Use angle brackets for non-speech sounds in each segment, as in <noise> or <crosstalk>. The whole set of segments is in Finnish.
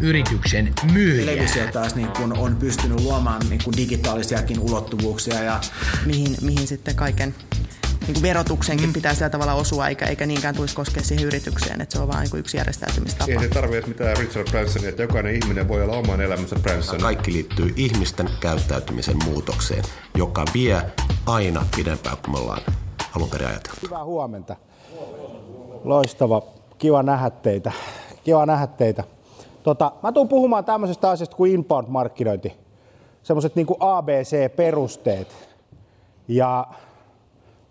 yrityksen myyjää. Televisio taas niin kun on pystynyt luomaan niin kun digitaalisiakin ulottuvuuksia. Ja... Mihin, mihin sitten kaiken niin kuin verotuksenkin mm. pitää sillä tavalla osua, eikä, eikä niinkään tulisi koskea siihen yritykseen, että se on vain niin yksi järjestäytymistapa. Ei se tarvitse mitään Richard Bransonia, että jokainen ihminen voi olla oman elämänsä Branson. Kaikki liittyy ihmisten käyttäytymisen muutokseen, joka vie aina pidempään kuin me ollaan alun perin ajateltu. Hyvää huomenta. Loistava. Kiva nähdä teitä. Kiva nähdä teitä. Tota, mä tuun puhumaan tämmöisestä asiasta kuin inbound-markkinointi. Semmoiset niin ABC-perusteet. Ja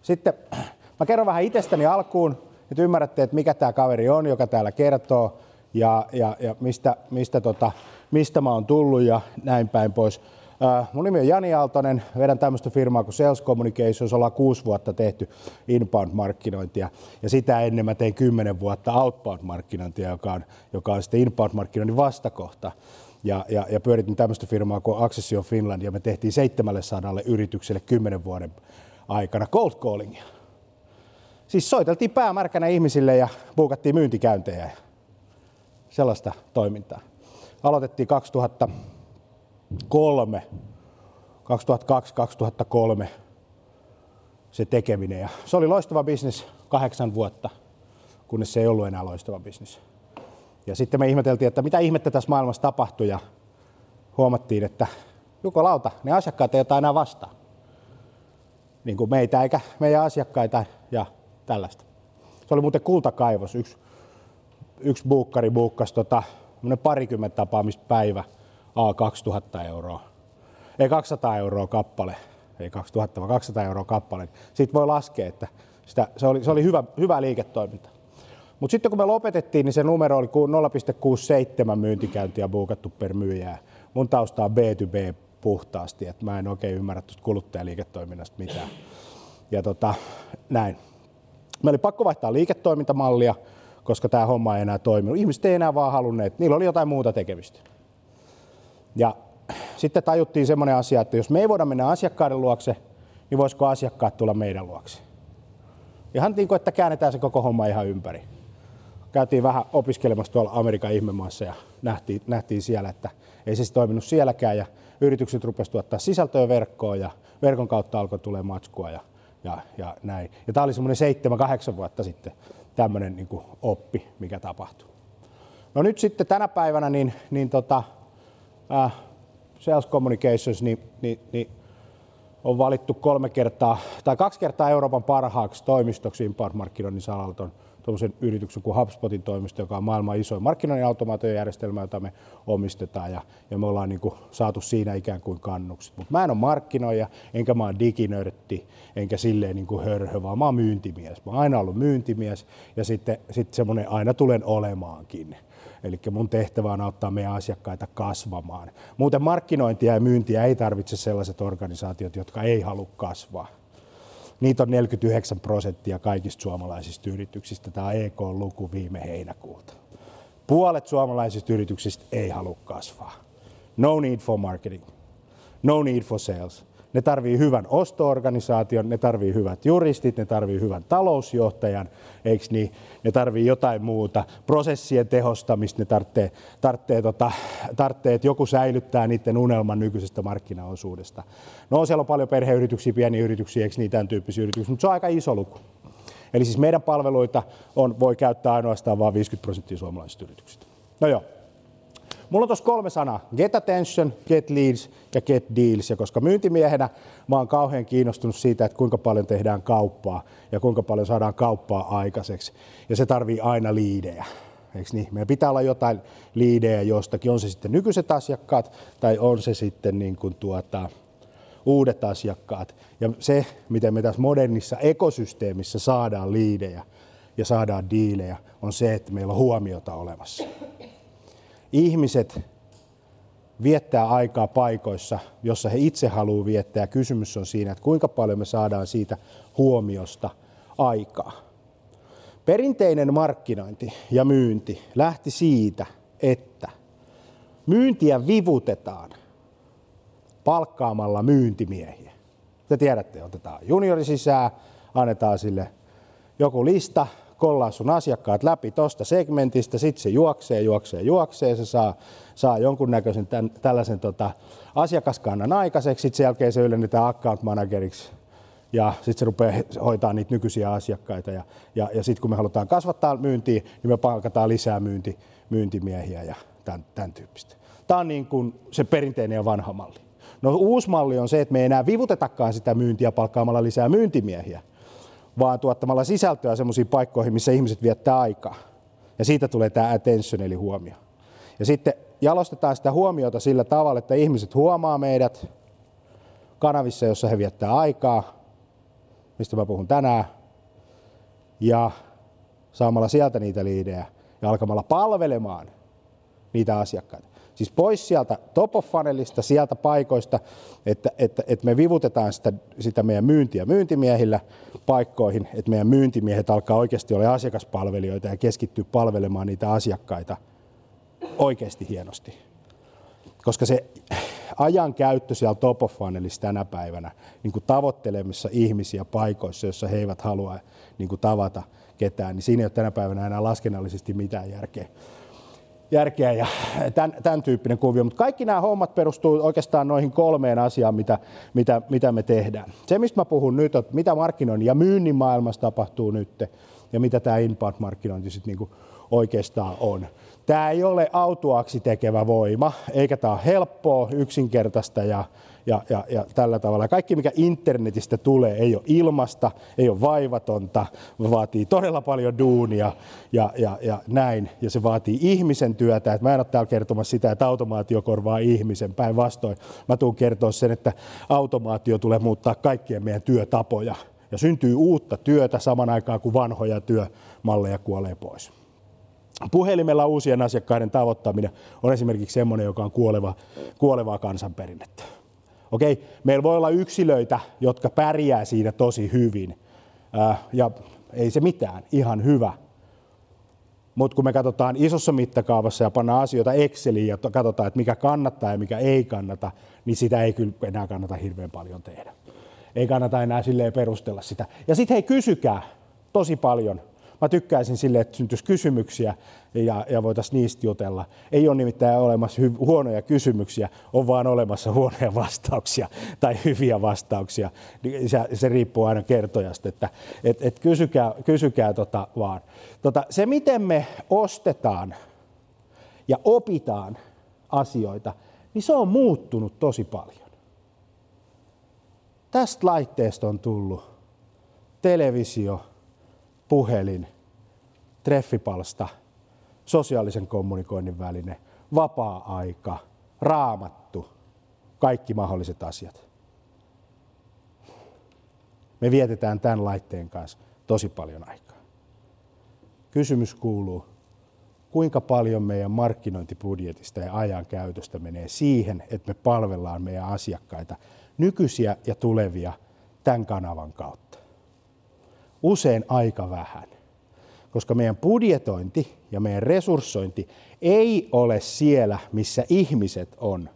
sitten <clears throat> mä kerron vähän itsestäni alkuun, että ymmärrätte, että mikä tämä kaveri on, joka täällä kertoo ja, ja, ja mistä, mistä, tota, mistä mä oon tullut ja näin päin pois. Äh, mun nimi on Jani Aaltonen, vedän tämmöistä firmaa kuin Sales Communications, ollaan kuusi vuotta tehty inbound-markkinointia ja sitä ennen mä tein kymmenen vuotta outbound-markkinointia, joka on, joka on sitten inbound-markkinoinnin vastakohta. Ja, ja, ja pyöritin tämmöistä firmaa kuin Accession Finland ja me tehtiin 700 yritykselle kymmenen vuoden aikana cold callingia. Siis soiteltiin päämärkänä ihmisille ja buukattiin myyntikäyntejä ja sellaista toimintaa. Aloitettiin 2003, 2002-2003 se tekeminen ja se oli loistava bisnes kahdeksan vuotta, kunnes se ei ollut enää loistava bisnes. Ja sitten me ihmeteltiin, että mitä ihmettä tässä maailmassa tapahtui ja huomattiin, että lauta, ne asiakkaat ei ota enää niin kuin meitä eikä meidän asiakkaita ja tällaista. Se oli muuten kultakaivos. Yksi, yksi buukkari buukkasi tota, parikymmentä tapaamista päivä, A 2000 euroa. Ei 200 euroa kappale, ei 2000 vaan 200 euroa kappale. Siitä voi laskea, että sitä, se oli, se oli hyvä, hyvä liiketoiminta. Mutta sitten kun me lopetettiin, niin se numero oli 0,67 myyntikäyntiä buukattu per myyjää. Mun tausta on B2B puhtaasti, että mä en oikein ymmärrä tuosta kuluttajaliiketoiminnasta mitään. Ja tota, näin. Me oli pakko vaihtaa liiketoimintamallia, koska tämä homma ei enää toiminut. Ihmiset ei enää vaan halunneet, niillä oli jotain muuta tekemistä. Ja sitten tajuttiin semmoinen asia, että jos me ei voida mennä asiakkaiden luokse, niin voisiko asiakkaat tulla meidän luokse. Ihan niin kuin, että käännetään se koko homma ihan ympäri. Käytiin vähän opiskelemassa tuolla Amerikan ihmemaassa ja nähtiin, nähtiin siellä, että ei se toiminut sielläkään. Ja yritykset rupesivat tuottaa sisältöä verkkoon ja verkon kautta alkoi tulee matskua ja, ja, ja näin. Ja tämä oli semmoinen seitsemän, kahdeksan vuotta sitten tämmöinen niin oppi, mikä tapahtui. No nyt sitten tänä päivänä niin, niin tota, äh, Sales Communications niin, niin, niin on valittu kolme kertaa tai kaksi kertaa Euroopan parhaaksi toimistoksi inbound-markkinoinnin saralta tuommoisen yrityksen kuin HubSpotin toimisto, joka on maailman isoin markkinoinnin automaatiojärjestelmä, jota me omistetaan ja, ja me ollaan niin kuin saatu siinä ikään kuin kannukset. Mutta mä en ole markkinoija, enkä mä ole diginörtti, enkä silleen niin kuin hörhö, vaan mä oon myyntimies. Mä oon aina ollut myyntimies ja sitten, sitten semmoinen aina tulen olemaankin. Eli mun tehtävä on auttaa meidän asiakkaita kasvamaan. Muuten markkinointia ja myyntiä ei tarvitse sellaiset organisaatiot, jotka ei halua kasvaa. Niitä on 49 prosenttia kaikista suomalaisista yrityksistä. Tämä on EK-luku viime heinäkuulta. Puolet suomalaisista yrityksistä ei halua kasvaa. No need for marketing. No need for sales. Ne tarvii hyvän ostoorganisaation, ne tarvii hyvät juristit, ne tarvii hyvän talousjohtajan, eikö niin? Ne tarvii jotain muuta, prosessien tehostamista, ne tarvitsee, tarvitsee, tota, tarvitsee, että joku säilyttää niiden unelman nykyisestä markkinaosuudesta. No siellä on paljon perheyrityksiä, pieniä yrityksiä, eikö niin, tämän tyyppisiä yrityksiä, mutta se on aika iso luku. Eli siis meidän palveluita on, voi käyttää ainoastaan vain 50 prosenttia suomalaisista yrityksistä. No joo. Mulla on tuossa kolme sanaa. Get attention, get leads ja get deals. Ja koska myyntimiehenä mä oon kauhean kiinnostunut siitä, että kuinka paljon tehdään kauppaa ja kuinka paljon saadaan kauppaa aikaiseksi. Ja se tarvii aina liidejä. Eikö niin? Meidän pitää olla jotain liidejä jostakin, on se sitten nykyiset asiakkaat tai on se sitten niin kuin tuota, uudet asiakkaat. Ja se, miten me tässä modernissa ekosysteemissä saadaan liidejä ja saadaan diilejä, on se, että meillä on huomiota olemassa. Ihmiset viettää aikaa paikoissa, jossa he itse haluavat viettää. Kysymys on siinä, että kuinka paljon me saadaan siitä huomiosta aikaa. Perinteinen markkinointi ja myynti lähti siitä, että myyntiä vivutetaan palkkaamalla myyntimiehiä. Te tiedätte, otetaan juniori sisään, annetaan sille joku lista, kollaa sun asiakkaat läpi tuosta segmentistä, sitten se juoksee, juoksee, juoksee, se saa, saa jonkunnäköisen tämän, tällaisen tota, asiakaskannan aikaiseksi, sitten sen jälkeen se ylennetään account manageriksi ja sitten se rupeaa hoitaa niitä nykyisiä asiakkaita. Ja, ja, ja sitten kun me halutaan kasvattaa myyntiä, niin me palkataan lisää myynti, myyntimiehiä ja tämän, tämän tyyppistä. Tämä on niin kuin se perinteinen ja vanha malli. No uusi malli on se, että me ei enää vivutetakaan sitä myyntiä palkkaamalla lisää myyntimiehiä, vaan tuottamalla sisältöä sellaisiin paikkoihin, missä ihmiset viettää aikaa. Ja siitä tulee tämä attention eli huomio. Ja sitten jalostetaan sitä huomiota sillä tavalla, että ihmiset huomaa meidät kanavissa, jossa he viettää aikaa, mistä mä puhun tänään, ja saamalla sieltä niitä liidejä ja alkamalla palvelemaan niitä asiakkaita. Siis pois sieltä top of funnelista, sieltä paikoista, että, että, että me vivutetaan sitä, sitä meidän myyntiä myyntimiehillä paikkoihin, että meidän myyntimiehet alkaa oikeasti olla asiakaspalvelijoita ja keskittyä palvelemaan niitä asiakkaita oikeasti hienosti. Koska se ajan käyttö siellä top of funnelissa tänä päivänä niin kuin tavoittelemissa ihmisiä paikoissa, joissa he eivät halua niin kuin tavata ketään, niin siinä ei ole tänä päivänä enää laskennallisesti mitään järkeä järkeä ja tämän, tämän tyyppinen kuvio. Mutta kaikki nämä hommat perustuu oikeastaan noihin kolmeen asiaan, mitä, mitä, mitä me tehdään. Se, mistä mä puhun nyt, että mitä markkinoinnin ja myynnin maailmassa tapahtuu nyt ja mitä tämä inbound-markkinointi sitten niinku oikeastaan on. Tämä ei ole autuaksi tekevä voima, eikä tämä ole helppoa, yksinkertaista ja, ja, ja, ja tällä tavalla. Kaikki, mikä internetistä tulee, ei ole ilmasta, ei ole vaivatonta, vaatii todella paljon duunia ja, ja, ja näin. Ja se vaatii ihmisen työtä. Et mä en ole täällä kertomassa sitä, että automaatio korvaa ihmisen. Päinvastoin mä tuun kertoa sen, että automaatio tulee muuttaa kaikkien meidän työtapoja. Ja syntyy uutta työtä saman aikaan, kuin vanhoja työmalleja kuolee pois. Puhelimella uusien asiakkaiden tavoittaminen on esimerkiksi semmoinen, joka on kuoleva, kuolevaa kansanperinnettä. Okei, meillä voi olla yksilöitä, jotka pärjää siinä tosi hyvin. Äh, ja ei se mitään, ihan hyvä. Mutta kun me katsotaan isossa mittakaavassa ja pannaan asioita Exceliin ja katsotaan, että mikä kannattaa ja mikä ei kannata, niin sitä ei kyllä enää kannata hirveän paljon tehdä. Ei kannata enää silleen perustella sitä. Ja sitten hei, kysykää tosi paljon Mä tykkäisin sille, että syntyisi kysymyksiä ja, ja voitaisiin niistä jutella. Ei ole nimittäin olemassa hy- huonoja kysymyksiä, on vaan olemassa huonoja vastauksia tai hyviä vastauksia. Se, se riippuu aina kertojasta, että et, et kysykää, kysykää tota vaan. Tota, se, miten me ostetaan ja opitaan asioita, niin se on muuttunut tosi paljon. Tästä laitteesta on tullut televisio, puhelin, treffipalsta, sosiaalisen kommunikoinnin väline, vapaa-aika, raamattu, kaikki mahdolliset asiat. Me vietetään tämän laitteen kanssa tosi paljon aikaa. Kysymys kuuluu, kuinka paljon meidän markkinointibudjetista ja ajan käytöstä menee siihen, että me palvellaan meidän asiakkaita, nykyisiä ja tulevia, tämän kanavan kautta usein aika vähän. Koska meidän budjetointi ja meidän resurssointi ei ole siellä, missä ihmiset on,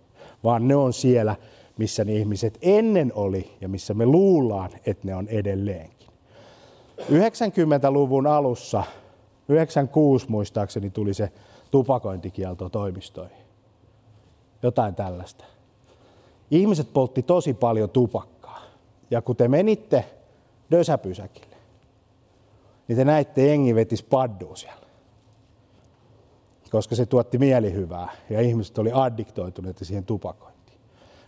vaan ne on siellä, missä ne ihmiset ennen oli ja missä me luullaan, että ne on edelleenkin. 90-luvun alussa, 96 muistaakseni tuli se tupakointikielto toimistoihin. Jotain tällaista. Ihmiset poltti tosi paljon tupakkaa. Ja kun te menitte Dösäpysäkille, niin te näitte jengi vetis paddua siellä. koska se tuotti mielihyvää ja ihmiset oli addiktoituneet siihen tupakointiin.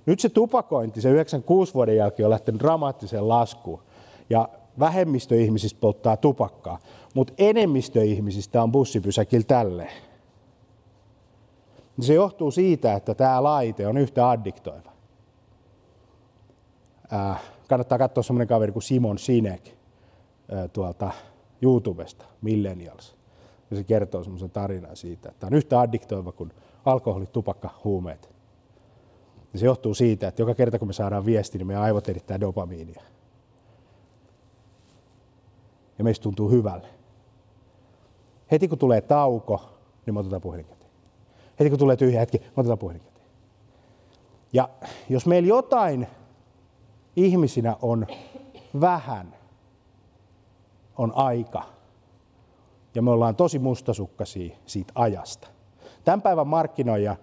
Nyt se tupakointi, se 96 vuoden jälkeen on lähtenyt dramaattiseen laskuun ja vähemmistö ihmisistä polttaa tupakkaa, mutta enemmistö ihmisistä on bussipysäkillä tälleen. Se johtuu siitä, että tämä laite on yhtä addiktoiva. Äh, kannattaa katsoa semmoinen kaveri kuin Simon Sinek äh, tuolta YouTubesta, Millennials. Ja se kertoo semmoisen tarinan siitä, että tämä on yhtä addiktoiva kuin alkoholi, tupakka, huumeet. Ja se johtuu siitä, että joka kerta kun me saadaan viesti, niin meidän aivot erittää dopamiinia. Ja meistä tuntuu hyvälle. Heti kun tulee tauko, niin me otetaan puhelin käteen. Heti kun tulee tyhjä hetki, me otetaan puhelin käteen. Ja jos meillä jotain ihmisinä on vähän, on aika. Ja me ollaan tosi mustasukkaisia siitä ajasta. Tämän päivän markkinoija,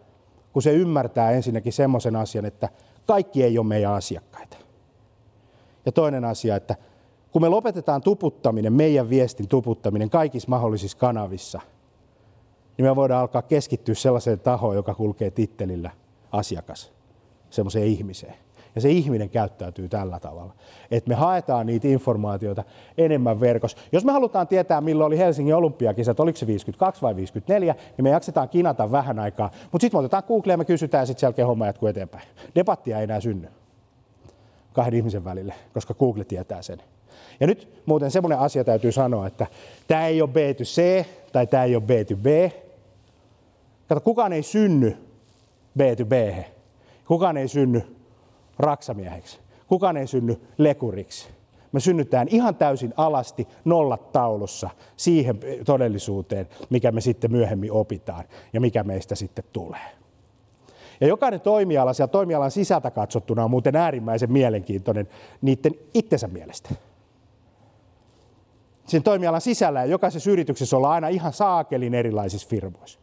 kun se ymmärtää ensinnäkin semmoisen asian, että kaikki ei ole meidän asiakkaita. Ja toinen asia, että kun me lopetetaan tuputtaminen, meidän viestin tuputtaminen kaikissa mahdollisissa kanavissa, niin me voidaan alkaa keskittyä sellaiseen tahoon, joka kulkee tittelillä asiakas, semmoiseen ihmiseen. Ja se ihminen käyttäytyy tällä tavalla, että me haetaan niitä informaatioita enemmän verkossa. Jos me halutaan tietää, milloin oli Helsingin olympiakisat, oliko se 52 vai 54, niin me jaksetaan kinata vähän aikaa. Mutta sitten me otetaan Google ja me kysytään ja sitten sen jälkeen homma jatkuu eteenpäin. Debattia ei enää synny kahden ihmisen välille, koska Google tietää sen. Ja nyt muuten semmoinen asia täytyy sanoa, että tämä ei ole B to C tai tämä ei ole B to B. Kato, kukaan ei synny B to B. Kukaan ei synny raksamieheksi. Kukaan ei synny lekuriksi. Me synnytään ihan täysin alasti nollat taulussa siihen todellisuuteen, mikä me sitten myöhemmin opitaan ja mikä meistä sitten tulee. Ja jokainen toimiala siellä toimialan sisältä katsottuna on muuten äärimmäisen mielenkiintoinen niiden itsensä mielestä. Sen toimialan sisällä ja jokaisessa yrityksessä ollaan aina ihan saakelin erilaisissa firmoissa.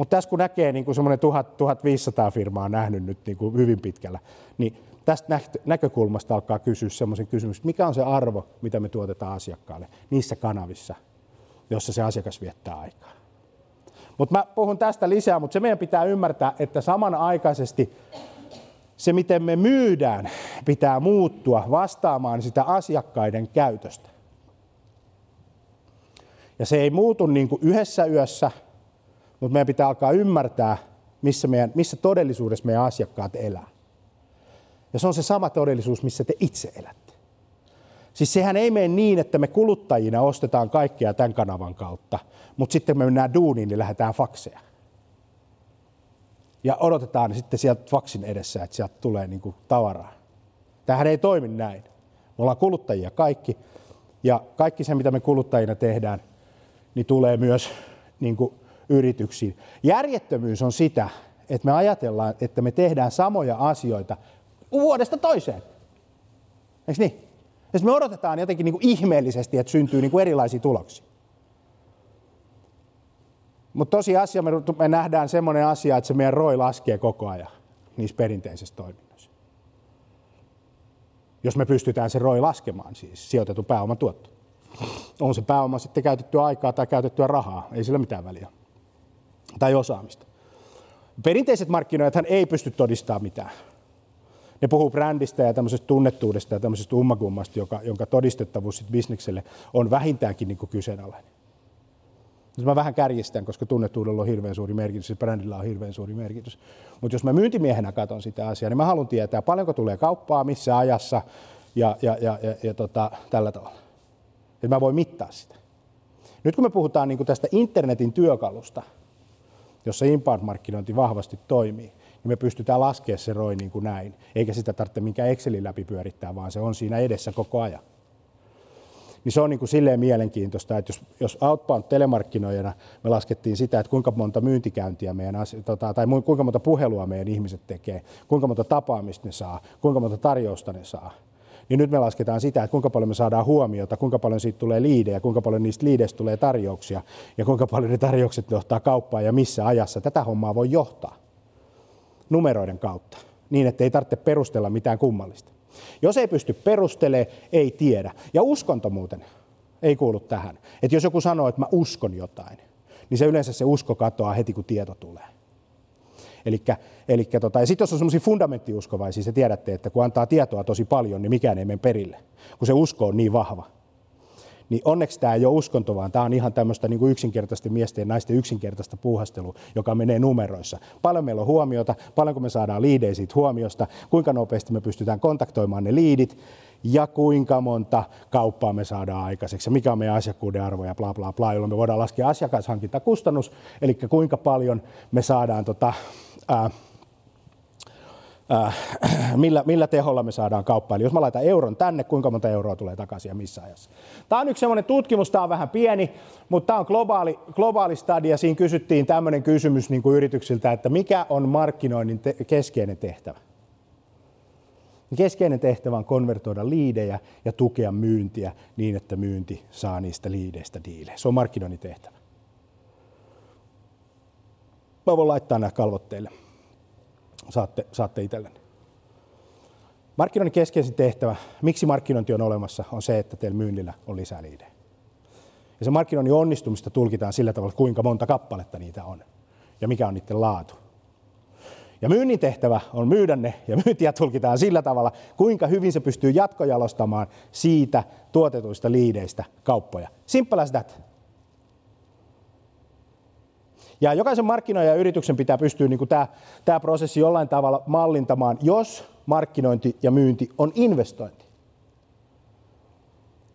Mutta tässä kun näkee niin kuin semmoinen 1500 firmaa nähnyt nyt niin kuin hyvin pitkällä, niin tästä näkökulmasta alkaa kysyä semmoisen kysymyksen, mikä on se arvo, mitä me tuotetaan asiakkaalle niissä kanavissa, jossa se asiakas viettää aikaa. Mutta mä puhun tästä lisää, mutta se meidän pitää ymmärtää, että samanaikaisesti se, miten me myydään, pitää muuttua vastaamaan sitä asiakkaiden käytöstä. Ja se ei muutu niin kuin yhdessä yössä, mutta meidän pitää alkaa ymmärtää, missä, meidän, missä todellisuudessa meidän asiakkaat elää. Ja se on se sama todellisuus, missä te itse elätte. Siis sehän ei mene niin, että me kuluttajina ostetaan kaikkea tämän kanavan kautta, mutta sitten me mennään duuniin, niin lähdetään fakseja. Ja odotetaan sitten sieltä faksin edessä, että sieltä tulee niin kuin tavaraa. Tämähän ei toimi näin. Me ollaan kuluttajia kaikki, ja kaikki se, mitä me kuluttajina tehdään, niin tulee myös niin kuin yrityksiin. Järjettömyys on sitä, että me ajatellaan, että me tehdään samoja asioita vuodesta toiseen. Eikö niin? Ja me odotetaan jotenkin niin kuin ihmeellisesti, että syntyy niin kuin erilaisia tuloksia. Mutta tosiasia me, me nähdään semmoinen asia, että se meidän roi laskee koko ajan niissä perinteisissä toiminnoissa. Jos me pystytään se roi laskemaan, siis sijoitetun pääoman tuotto. On se pääoma sitten käytettyä aikaa tai käytettyä rahaa, ei sillä mitään väliä. Tai osaamista. Perinteiset markkinoijathan ei pysty todistamaan mitään. Ne puhuu brändistä ja tämmöisestä tunnettuudesta ja tämmöisestä ummakummasta, joka, jonka todistettavuus sit bisnekselle on vähintäänkin niin kuin kyseenalainen. Nyt mä vähän kärjistän, koska tunnettuudella on hirveän suuri merkitys ja brändillä on hirveän suuri merkitys. Mutta jos mä myyntimiehenä katson sitä asiaa, niin mä haluan tietää, paljonko tulee kauppaa, missä ajassa ja, ja, ja, ja, ja tota, tällä tavalla. Että mä voin mittaa sitä. Nyt kun me puhutaan niin tästä internetin työkalusta, jossa inbound-markkinointi vahvasti toimii, niin me pystytään laskemaan se ROI niin kuin näin. Eikä sitä tarvitse minkään Excelin läpi pyörittää, vaan se on siinä edessä koko ajan. Niin se on niin kuin silleen mielenkiintoista, että jos, jos outbound-telemarkkinoijana me laskettiin sitä, että kuinka monta myyntikäyntiä meidän, tota, tai kuinka monta puhelua meidän ihmiset tekee, kuinka monta tapaamista ne saa, kuinka monta tarjousta ne saa, niin nyt me lasketaan sitä, että kuinka paljon me saadaan huomiota, kuinka paljon siitä tulee liidejä, kuinka paljon niistä liideistä tulee tarjouksia ja kuinka paljon ne tarjoukset johtaa kauppaan ja missä ajassa. Tätä hommaa voi johtaa numeroiden kautta niin, että ei tarvitse perustella mitään kummallista. Jos ei pysty perustelemaan, ei tiedä. Ja uskonto muuten ei kuulu tähän. Että jos joku sanoo, että mä uskon jotain, niin se yleensä se usko katoaa heti, kun tieto tulee. Elikkä, elikkä tota, ja sitten jos on semmoisia fundamenttiuskovaisia, se tiedätte, että kun antaa tietoa tosi paljon, niin mikään ei mene perille, kun se usko on niin vahva. Niin onneksi tämä ei ole uskonto, vaan tämä on ihan tämmöistä niin kuin yksinkertaisesti miesten ja naisten yksinkertaista puuhastelua, joka menee numeroissa. Paljon meillä on huomiota, paljonko me saadaan liidejä siitä huomiosta, kuinka nopeasti me pystytään kontaktoimaan ne liidit, ja kuinka monta kauppaa me saadaan aikaiseksi mikä on meidän asiakkuuden arvo ja bla bla bla, jolloin me voidaan laskea asiakashankintakustannus, eli kuinka paljon me saadaan tota, ää, <clears throat> millä, millä teholla me saadaan kauppaa. Eli jos mä laitan euron tänne, kuinka monta euroa tulee takaisin ja missä ajassa. Tämä on yksi sellainen tutkimus, tämä on vähän pieni, mutta tämä on globaali, globaali stadia. Siinä kysyttiin tämmöinen kysymys niin kuin yrityksiltä, että mikä on markkinoinnin te- keskeinen tehtävä. Keskeinen tehtävä on konvertoida liidejä ja tukea myyntiä niin, että myynti saa niistä liideistä diilejä. Se on markkinoinnin tehtävä. Mä voin laittaa nämä kalvot teille. Saatte, saatte itsellenne. Markkinoinnin keskeisin tehtävä, miksi markkinointi on olemassa, on se, että teillä myynnillä on lisää liidejä. Ja se markkinoinnin onnistumista tulkitaan sillä tavalla, kuinka monta kappaletta niitä on ja mikä on niiden laatu. Ja myynnin tehtävä on myydä ne, ja myyntiä tulkitaan sillä tavalla, kuinka hyvin se pystyy jatkojalostamaan siitä tuotetuista liideistä kauppoja. Simple. Ja jokaisen markkinoijan ja yrityksen pitää pystyä niin tämä, tämä prosessi jollain tavalla mallintamaan, jos markkinointi ja myynti on investointi.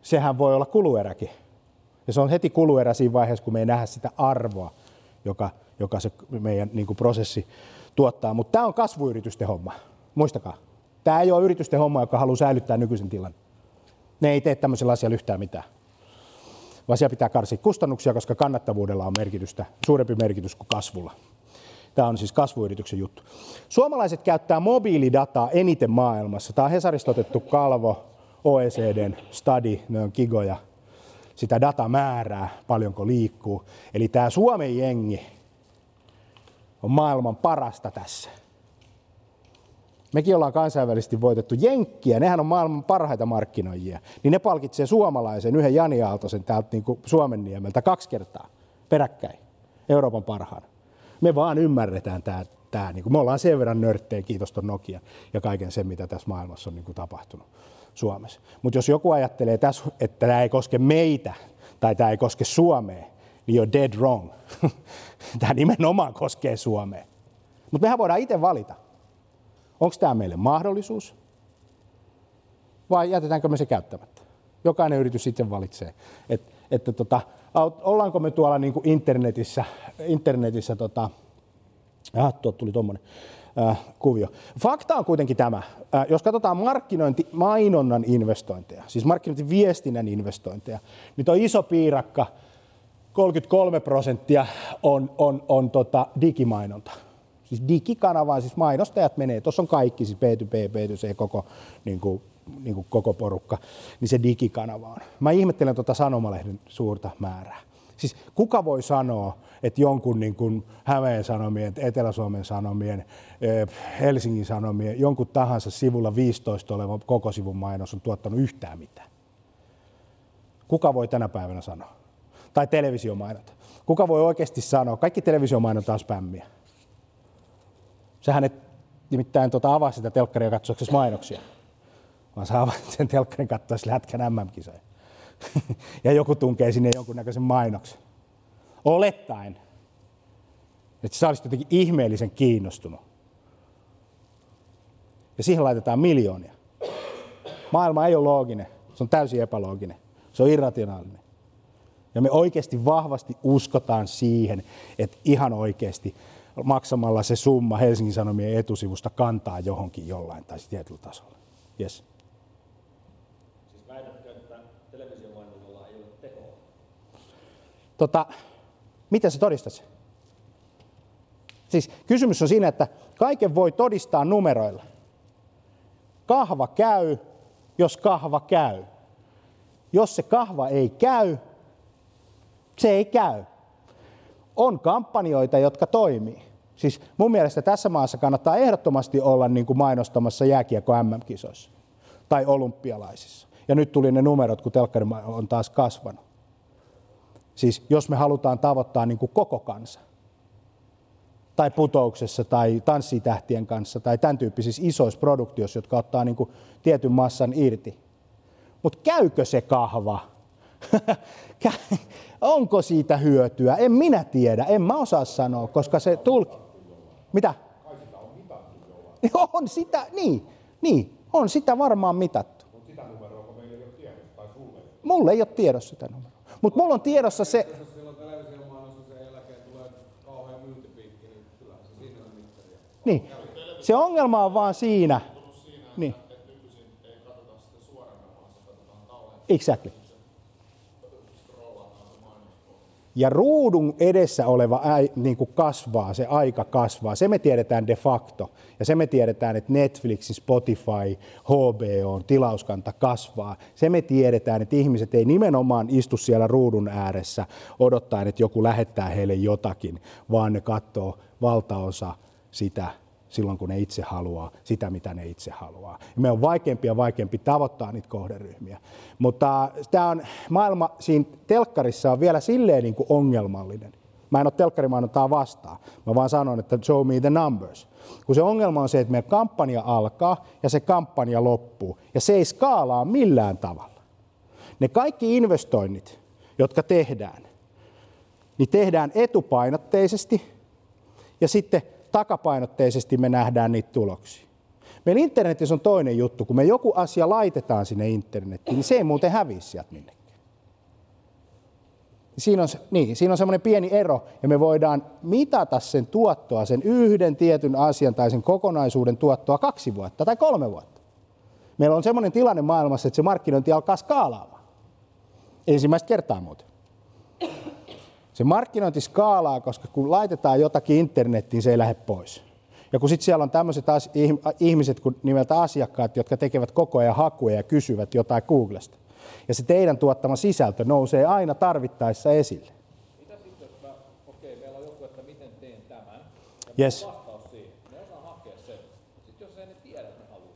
Sehän voi olla kulueräkin. Ja se on heti kuluerä siinä vaiheessa, kun me ei nähdä sitä arvoa, joka, joka se meidän niin kuin prosessi tuottaa. Mutta tämä on kasvuyritysten homma. Muistakaa. Tämä ei ole yritysten homma, joka haluaa säilyttää nykyisen tilan. Ne ei tee tämmöisellä asialla yhtään mitään. Vaan siellä pitää karsia kustannuksia, koska kannattavuudella on merkitystä, suurempi merkitys kuin kasvulla. Tämä on siis kasvuyrityksen juttu. Suomalaiset käyttää mobiilidataa eniten maailmassa. Tämä on Hesarista otettu kalvo, OECDn study, ne on kigoja. Sitä datamäärää, paljonko liikkuu. Eli tämä Suomen jengi on maailman parasta tässä. Mekin ollaan kansainvälisesti voitettu Jenkkiä, nehän on maailman parhaita markkinoijia. Niin ne palkitsee suomalaisen yhden Jani Aaltosen täältä niin kuin Suomen niemeltä kaksi kertaa peräkkäin Euroopan parhaana. Me vaan ymmärretään tämä, tämä niin kuin me ollaan sen verran nörttejä, kiitos ton Nokia ja kaiken sen, mitä tässä maailmassa on niin kuin tapahtunut Suomessa. Mutta jos joku ajattelee tässä, että tämä ei koske meitä tai tämä ei koske Suomea, niin you're dead wrong. <laughs> Tämä nimenomaan koskee Suomea. Mutta mehän voidaan itse valita. Onko tämä meille mahdollisuus vai jätetäänkö me se käyttämättä? Jokainen yritys sitten valitsee, Et, että tota, ollaanko me tuolla niin kuin internetissä, internetissä tota, ah, tuot tuli tuommoinen äh, kuvio. Fakta on kuitenkin tämä. Äh, jos katsotaan markkinointi, mainonnan investointeja, siis markkinointiviestinnän investointeja, niin tuo iso piirakka – 33 prosenttia on, on, on tota digimainonta. Siis digikanavaan, siis mainostajat menee, tuossa on kaikki, siis B2B, B2C, koko, niin kuin, niin kuin koko porukka, niin se digikanava on. Mä ihmettelen tuota sanomalehden suurta määrää. Siis kuka voi sanoa, että jonkun niin kuin Hämeen Sanomien, Etelä-Suomen Sanomien, eh, Helsingin Sanomien, jonkun tahansa sivulla 15 oleva koko sivun mainos on tuottanut yhtään mitään? Kuka voi tänä päivänä sanoa? tai televisiomainonta. Kuka voi oikeasti sanoa, kaikki televisiomainonta on spämmiä. Sähän et nimittäin tuota avaa sitä telkkaria katsoaksesi mainoksia, vaan avaat sen telkkarin katsoaksesi lätkän MM-kisoja. <laughs> ja joku tunkee sinne jonkunnäköisen mainoksen. Olettaen, että sä olisit jotenkin ihmeellisen kiinnostunut. Ja siihen laitetaan miljoonia. Maailma ei ole looginen, se on täysin epälooginen, se on irrationaalinen. Ja me oikeasti vahvasti uskotaan siihen, että ihan oikeasti maksamalla se summa Helsingin Sanomien etusivusta kantaa johonkin jollain tai tietyllä tasolla. Yes. Siis väitätkö, että ei ole? Tota, mitä se todistaisi? Siis kysymys on siinä, että kaiken voi todistaa numeroilla. Kahva käy, jos kahva käy. Jos se kahva ei käy, se ei käy. On kampanjoita, jotka toimii. Siis mun mielestä tässä maassa kannattaa ehdottomasti olla niin kuin mainostamassa jääkiekko MM-kisoissa tai olympialaisissa. Ja nyt tuli ne numerot, kun telkkari on taas kasvanut. Siis jos me halutaan tavoittaa niin kuin koko kansa. Tai putouksessa tai tanssitähtien kanssa tai tämän tyyppisissä isoissa produktioissa, jotka ottaa niin kuin tietyn massan irti. Mutta käykö se kahva? <laughs> Onko siitä hyötyä? En minä tiedä, en mä osaa sanoa, koska se tulki... Mitä? On sitä, niin, niin, on sitä varmaan mitattu. Mutta sitä numeroa, meillä ei ole tiedossa, tai sulle? Mulle ei ole tiedossa sitä numeroa. Mutta mulla on tiedossa se... Niin. Se ongelma on vaan siinä. Niin. Exactly. Ja ruudun edessä oleva äi, niin kuin kasvaa, se aika kasvaa. Se me tiedetään de facto. Ja se me tiedetään, että Netflixin, Spotify, HBO, tilauskanta kasvaa. Se me tiedetään, että ihmiset ei nimenomaan istu siellä ruudun ääressä odottaen, että joku lähettää heille jotakin, vaan ne katsoo valtaosa sitä silloin, kun ne itse haluaa sitä, mitä ne itse haluaa. Ja me on vaikeampi ja vaikeampi tavoittaa niitä kohderyhmiä. Mutta tämä on, maailma siinä telkkarissa on vielä silleen niin kuin ongelmallinen. Mä en ole telkkarimainontaa vastaan. Mä vaan sanon, että show me the numbers. Kun se ongelma on se, että meidän kampanja alkaa ja se kampanja loppuu. Ja se ei skaalaa millään tavalla. Ne kaikki investoinnit, jotka tehdään, niin tehdään etupainotteisesti ja sitten takapainotteisesti me nähdään niitä tuloksia. Meillä internetissä on toinen juttu, kun me joku asia laitetaan sinne internettiin, niin se ei muuten häviä sieltä minnekään. Siinä on, niin, siinä on semmoinen pieni ero, ja me voidaan mitata sen tuottoa, sen yhden tietyn asian tai sen kokonaisuuden tuottoa kaksi vuotta tai kolme vuotta. Meillä on semmoinen tilanne maailmassa, että se markkinointi alkaa skaalaamaan. Ensimmäistä kertaa muuten. Se markkinointi skaalaa, koska kun laitetaan jotakin internettiin, se ei lähde pois. Ja kun sitten siellä on tämmöiset ihmiset kuin nimeltä asiakkaat, jotka tekevät koko ajan hakuja ja kysyvät jotain Googlesta. Ja se teidän tuottama sisältö nousee aina tarvittaessa esille. Mitä sitten, että okei, meillä on joku, että miten teen tämän, ja yes. vastaus siihen. Ne osaa hakea sen. Sitten jos ei ne tiedä, että me haluamme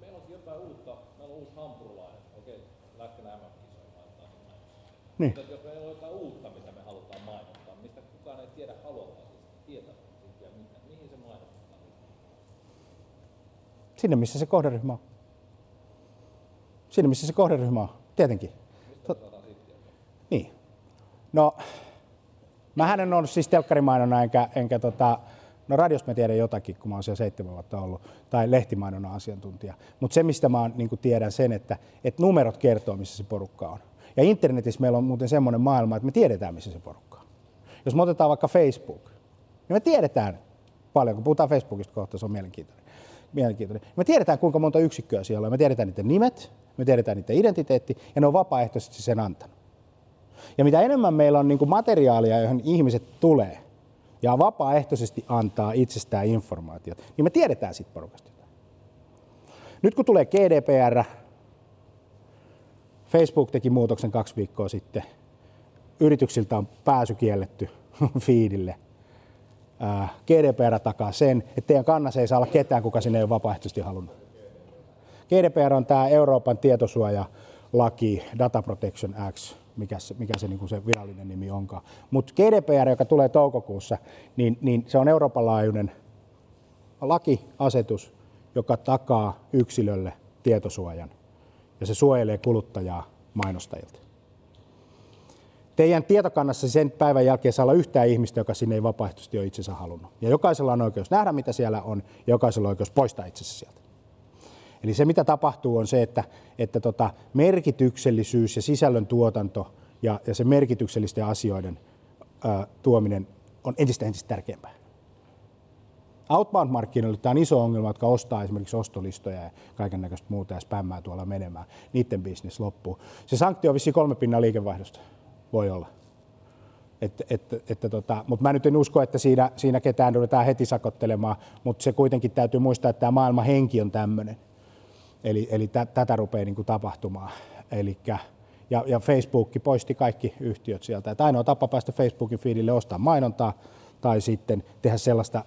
Meillä on jotain uutta, meillä on uusi hampurilainen, okei, lähtenä MM-kisoihin Niin. Sinne, missä se kohderyhmä on. Sinne, missä se kohderyhmä on. Tietenkin. Tot... Niin. No, mä en ollut siis telkkarimainona, enkä, enkä tota, no radios mä tiedän jotakin, kun mä oon siellä seitsemän vuotta ollut, tai lehtimainona asiantuntija. Mutta se, mistä mä niin tiedän sen, että, että numerot kertoo, missä se porukka on. Ja internetissä meillä on muuten semmoinen maailma, että me tiedetään, missä se porukka on. Jos me otetaan vaikka Facebook, niin me tiedetään paljon, kun puhutaan Facebookista kohta, se on mielenkiintoinen mielenkiintoinen. Me tiedetään, kuinka monta yksikköä siellä on. Me tiedetään niiden nimet, me tiedetään niiden identiteetti, ja ne on vapaaehtoisesti sen antanut. Ja mitä enemmän meillä on niin kuin materiaalia, johon ihmiset tulee, ja vapaaehtoisesti antaa itsestään informaatiota, niin me tiedetään siitä porukasta Nyt kun tulee GDPR, Facebook teki muutoksen kaksi viikkoa sitten, yrityksiltä on pääsy kielletty <laughs> feedille. GDPR takaa sen, että teidän kannassa ei saa olla ketään, kuka sinne ei ole vapaaehtoisesti halunnut. GDPR on tämä Euroopan tietosuojalaki, Data Protection Act, mikä se, mikä se, niin se virallinen nimi onkaan. Mutta GDPR, joka tulee toukokuussa, niin, niin se on Euroopan laajuinen lakiasetus, joka takaa yksilölle tietosuojan ja se suojelee kuluttajaa mainostajilta teidän tietokannassa sen päivän jälkeen saa olla yhtään ihmistä, joka sinne ei vapaaehtoisesti ole itsensä halunnut. Ja jokaisella on oikeus nähdä, mitä siellä on, ja jokaisella on oikeus poistaa itsensä sieltä. Eli se, mitä tapahtuu, on se, että, että tota, merkityksellisyys ja sisällön tuotanto ja, ja se merkityksellisten asioiden ää, tuominen on entistä entistä tärkeämpää. Outbound-markkinoille tämä on iso ongelma, jotka ostaa esimerkiksi ostolistoja ja kaiken näköistä muuta ja spämmää tuolla menemään. Niiden bisnes loppuu. Se sanktio on vissiin kolme pinnaa liikevaihdosta. Voi olla. Et, et, et, tota, mutta mä nyt en usko, että siinä, siinä ketään ruvetaan heti sakottelemaan, mutta se kuitenkin täytyy muistaa, että tämä maailman henki on tämmöinen. Eli, eli tä, tätä rupeaa niin kuin tapahtumaan. Elikkä, ja, ja Facebook poisti kaikki yhtiöt sieltä. Et ainoa tapa päästä Facebookin feedille ostaa mainontaa tai sitten tehdä sellaista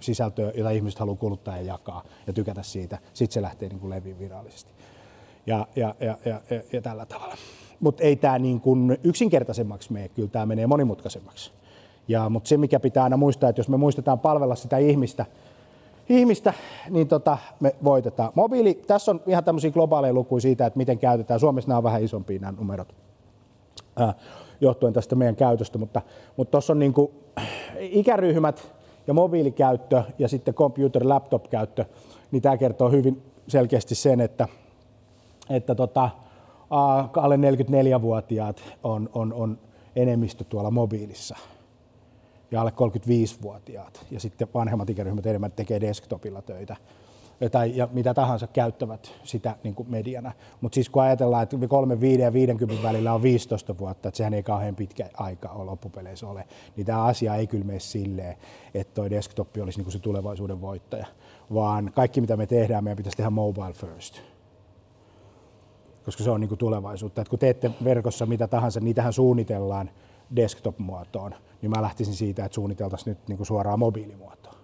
sisältöä, jota ihmiset haluaa kuluttaa ja jakaa ja tykätä siitä. Sitten se lähtee niin kuin leviin virallisesti. Ja, ja, ja, ja, ja, ja tällä tavalla. Mutta ei tämä niin kuin yksinkertaisemmaksi mene, kyllä tämä menee monimutkaisemmaksi. Ja, mutta se, mikä pitää aina muistaa, että jos me muistetaan palvella sitä ihmistä, ihmistä niin tota, me voitetaan. Mobiili, tässä on ihan tämmöisiä globaaleja lukuja siitä, että miten käytetään. Suomessa nämä on vähän isompia nämä numerot, äh, johtuen tästä meidän käytöstä, mutta tuossa on niin kuin, ikäryhmät ja mobiilikäyttö ja sitten computer laptop käyttö, niin tämä kertoo hyvin selkeästi sen, että, että tota, alle 44-vuotiaat on, on, on enemmistö tuolla mobiilissa ja alle 35-vuotiaat. Ja sitten vanhemmat ikäryhmät enemmän tekee desktopilla töitä tai ja mitä tahansa käyttävät sitä niin kuin mediana. Mutta siis kun ajatellaan, että 3, 5 ja 50 välillä on 15 vuotta, että sehän ei kauhean pitkä aika ole loppupeleissä ole, niin tämä asia ei kyllä mene silleen, että tuo desktop olisi niin kuin se tulevaisuuden voittaja, vaan kaikki mitä me tehdään, meidän pitäisi tehdä mobile first koska se on niin kuin tulevaisuutta. Et kun teette verkossa mitä tahansa, niitähän suunnitellaan desktop-muotoon, niin mä lähtisin siitä, että suunniteltaisiin nyt niin kuin suoraan mobiilimuotoon.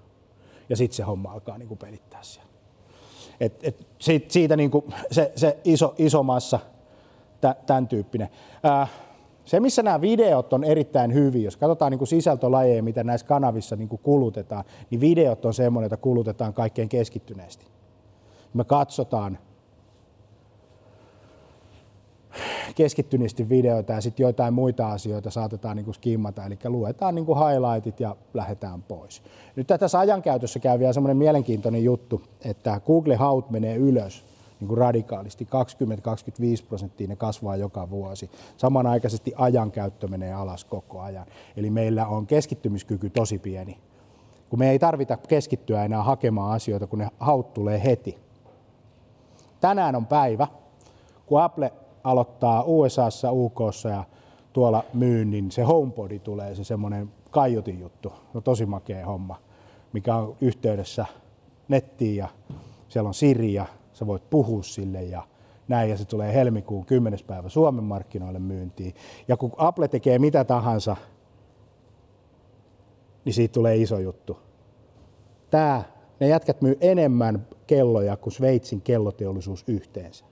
Ja sitten se homma alkaa niin kuin pelittää siellä. Et, et siitä, siitä niin kuin se, se iso, iso massa, tämän tyyppinen. Ää, se, missä nämä videot on erittäin hyviä, jos katsotaan niin kuin sisältölajeja, mitä näissä kanavissa niin kuin kulutetaan, niin videot on semmoinen, että kulutetaan kaikkein keskittyneesti. Me katsotaan keskittyneesti videoita ja sitten joitain muita asioita saatetaan niin kuin skimmata, eli luetaan niin kuin highlightit ja lähdetään pois. Nyt tässä ajankäytössä käy vielä semmoinen mielenkiintoinen juttu, että Google Haut menee ylös niin kuin radikaalisti, 20-25 prosenttia ne kasvaa joka vuosi. Samanaikaisesti ajankäyttö menee alas koko ajan. Eli meillä on keskittymiskyky tosi pieni. Kun me ei tarvita keskittyä enää hakemaan asioita, kun ne haut tulee heti. Tänään on päivä, kun Apple aloittaa USAssa, UKssa ja tuolla myynnin, se HomePodi tulee, se semmoinen kaiutin juttu, no tosi makea homma, mikä on yhteydessä nettiin ja siellä on Siri ja sä voit puhua sille ja näin, ja se tulee helmikuun 10. päivä Suomen markkinoille myyntiin. Ja kun Apple tekee mitä tahansa, niin siitä tulee iso juttu. Tää, ne jätkät myy enemmän kelloja kuin Sveitsin kelloteollisuus yhteensä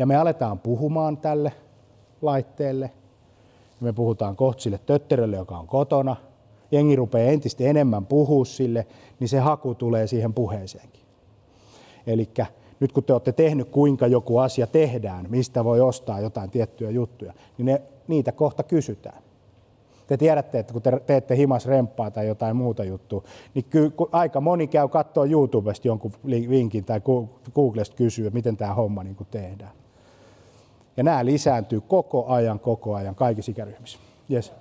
ja me aletaan puhumaan tälle laitteelle. Me puhutaan kohtsille tötterölle, joka on kotona. Jengi rupeaa entistä enemmän puhua sille, niin se haku tulee siihen puheeseenkin. Eli nyt kun te olette tehnyt, kuinka joku asia tehdään, mistä voi ostaa jotain tiettyjä juttuja, niin ne, niitä kohta kysytään. Te tiedätte, että kun te teette himas remppaa tai jotain muuta juttua, niin ky- aika moni käy katsoa YouTubesta jonkun vinkin tai Googlesta kysyy, miten tämä homma niin tehdään. Ja nämä lisääntyy koko ajan, koko ajan, kaikissa ikäryhmissä. Yes.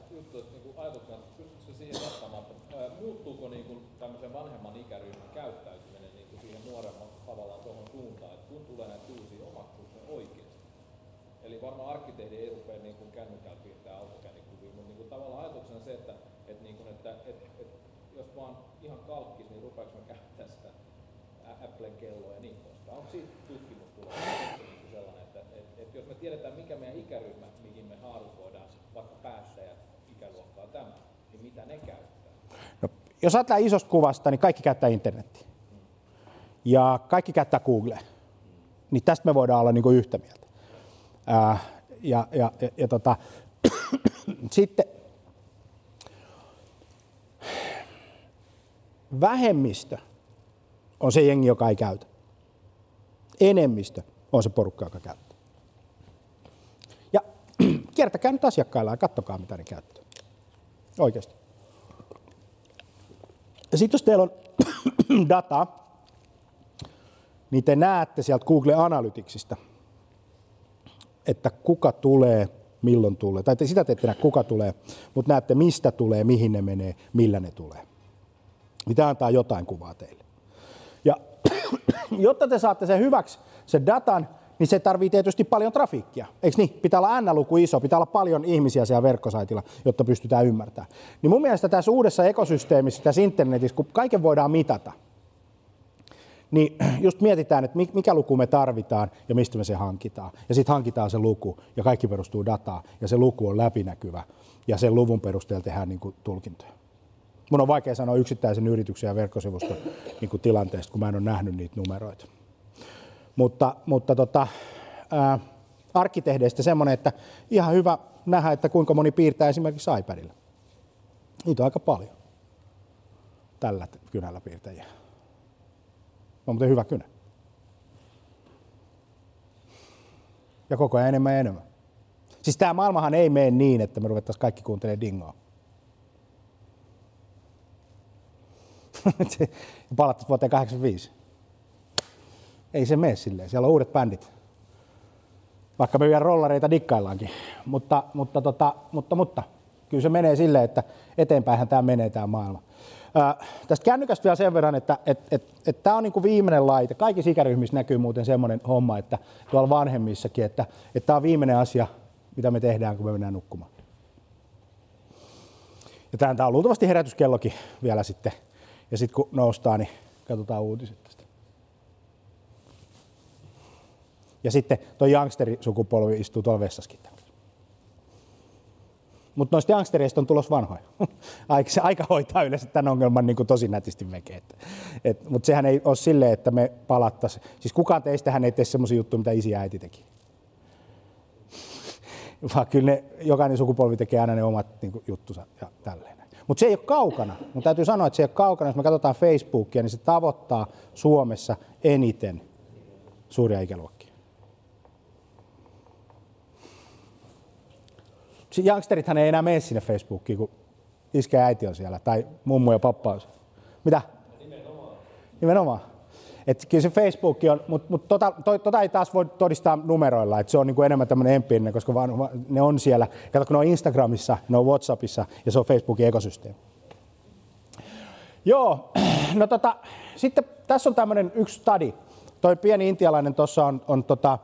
muuttuuko niin kuin tämmöisen vanhemman ikäryhmän käyttäytyminen niin kuin siihen nuoremman tavallaan tuohon suuntaan, että kun tulee näitä uusia omaksuu oikeasti. Eli varmaan arkkitehdi ei rupea niin kuin kännykällä piirtää autokädikuvia, mutta niin kuin tavallaan ajatuksena se, että, että, niin kuin, että, että, että jos vaan ihan kalkkis, niin rupeeko mä käyttää sitä Applen kelloa ja niin poispäin. Onko siitä tutkimustulosta? jos me tiedetään, mikä meidän ikäryhmä, mihin me haarukoidaan, vaikka päättäjät, ikäluokkaa tämä, niin mitä ne käyttää? No, jos ajatellaan isosta kuvasta, niin kaikki käyttää internetiä. Ja kaikki käyttää Googlea. Niin tästä me voidaan olla niin yhtä mieltä. Ää, ja, ja, ja, ja tota, <clears throat> sitten vähemmistö on se jengi, joka ei käytä. Enemmistö on se porukka, joka käyttää. <clears throat> Kiertäkää nyt asiakkailla ja kattokaa, mitä ne käyttää. Oikeasti. Ja sitten jos teillä on <coughs> data, niin te näette sieltä Google Analyticsista, että kuka tulee, milloin tulee. Tai te sitä te ette näe, kuka tulee, mutta näette, mistä tulee, mihin ne menee, millä ne tulee. Niin antaa jotain kuvaa teille. Ja <coughs> jotta te saatte sen hyväksi, sen datan, niin se tarvii tietysti paljon trafiikkia. Eikö niin? Pitää olla N-luku iso, pitää olla paljon ihmisiä siellä verkkosaitilla, jotta pystytään ymmärtämään. Niin mun mielestä tässä uudessa ekosysteemissä, tässä internetissä, kun kaiken voidaan mitata, niin <clears throat> just mietitään, että mikä luku me tarvitaan ja mistä me se hankitaan. Ja sitten hankitaan se luku ja kaikki perustuu dataan ja se luku on läpinäkyvä ja sen luvun perusteella tehdään niin kuin tulkintoja. Mun on vaikea sanoa yksittäisen yrityksen ja verkkosivuston niin kuin tilanteesta, kun mä en ole nähnyt niitä numeroita. Mutta, mutta tota, ää, Arkkitehdeistä semmoinen, että ihan hyvä nähdä, että kuinka moni piirtää esimerkiksi iPadilla. Niitä on aika paljon. Tällä kynällä piirtäjiä. On muuten hyvä kynä. Ja koko ajan enemmän ja enemmän. Siis tämä maailmahan ei mene niin, että me ruvettaisiin kaikki kuuntelemaan dingoa. <laughs> Palattaisiin vuoteen 85. Ei se mene silleen. Siellä on uudet bändit. Vaikka me vielä rollareita dikkaillaankin. Mutta, mutta, tota, mutta, mutta kyllä se menee silleen, että eteenpäinhän tämä menee tämä maailma. Ää, tästä kännykästä vielä sen verran, että et, et, et tämä on niinku viimeinen laite. Kaikissa ikäryhmissä näkyy muuten semmoinen homma, että tuolla vanhemmissakin, että tämä on viimeinen asia, mitä me tehdään, kun me mennään nukkumaan. Ja tämä on luultavasti herätyskellokin vielä sitten. Ja sitten kun noustaan, niin katsotaan uutiset tästä. Ja sitten tuo youngsterisukupolvi istuu tuolla vessaskin. Mutta noista youngstereista on tulos vanhoja. <laughs> aika, se aika hoitaa yleensä tämän ongelman niin tosi nätisti veke. Mutta sehän ei ole silleen, että me palattaisiin. Siis kukaan teistähän ei tee semmoisia juttuja, mitä isi ja äiti teki. <laughs> Vaan kyllä ne, jokainen sukupolvi tekee aina ne omat niin kuin, juttunsa ja tälleen. Mutta se ei ole kaukana. Mun täytyy sanoa, että se ei ole kaukana. Jos me katsotaan Facebookia, niin se tavoittaa Suomessa eniten suuria ikäluokkia. Youngsterithan ei enää mene sinne Facebookiin, kun iskä ja äiti on siellä, tai mummu ja pappa on siellä. Mitä? Nimenomaan. Nimenomaan. Että kyllä se Facebook on, mutta mut tota, to, tota ei taas voi todistaa numeroilla, että se on niinku enemmän tämmöinen empiirinen, koska vaan, ne on siellä. Kato, kun ne on Instagramissa, ne on Whatsappissa ja se on Facebookin ekosysteemi. Joo, <clears throat> no tota, sitten tässä on tämmöinen yksi study. Toi pieni intialainen tuossa on, on tota,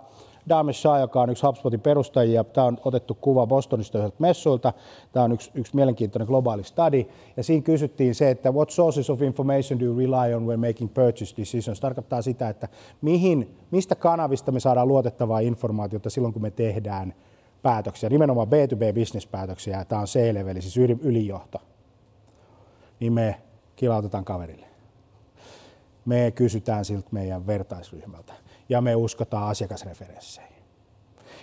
Damesh Shah, joka on yksi HubSpotin perustajia. Tämä on otettu kuva Bostonista yhdeltä messuilta. Tämä on yksi, yksi mielenkiintoinen globaali study. Ja siinä kysyttiin se, että what sources of information do you rely on when making purchase decisions? Tarkoittaa sitä, että mihin, mistä kanavista me saadaan luotettavaa informaatiota silloin, kun me tehdään päätöksiä, nimenomaan B2B-bisnespäätöksiä, tämä on C-leveli, siis ylijohto, niin me kilautetaan kaverille. Me kysytään siltä meidän vertaisryhmältä ja me uskotaan asiakasreferensseihin.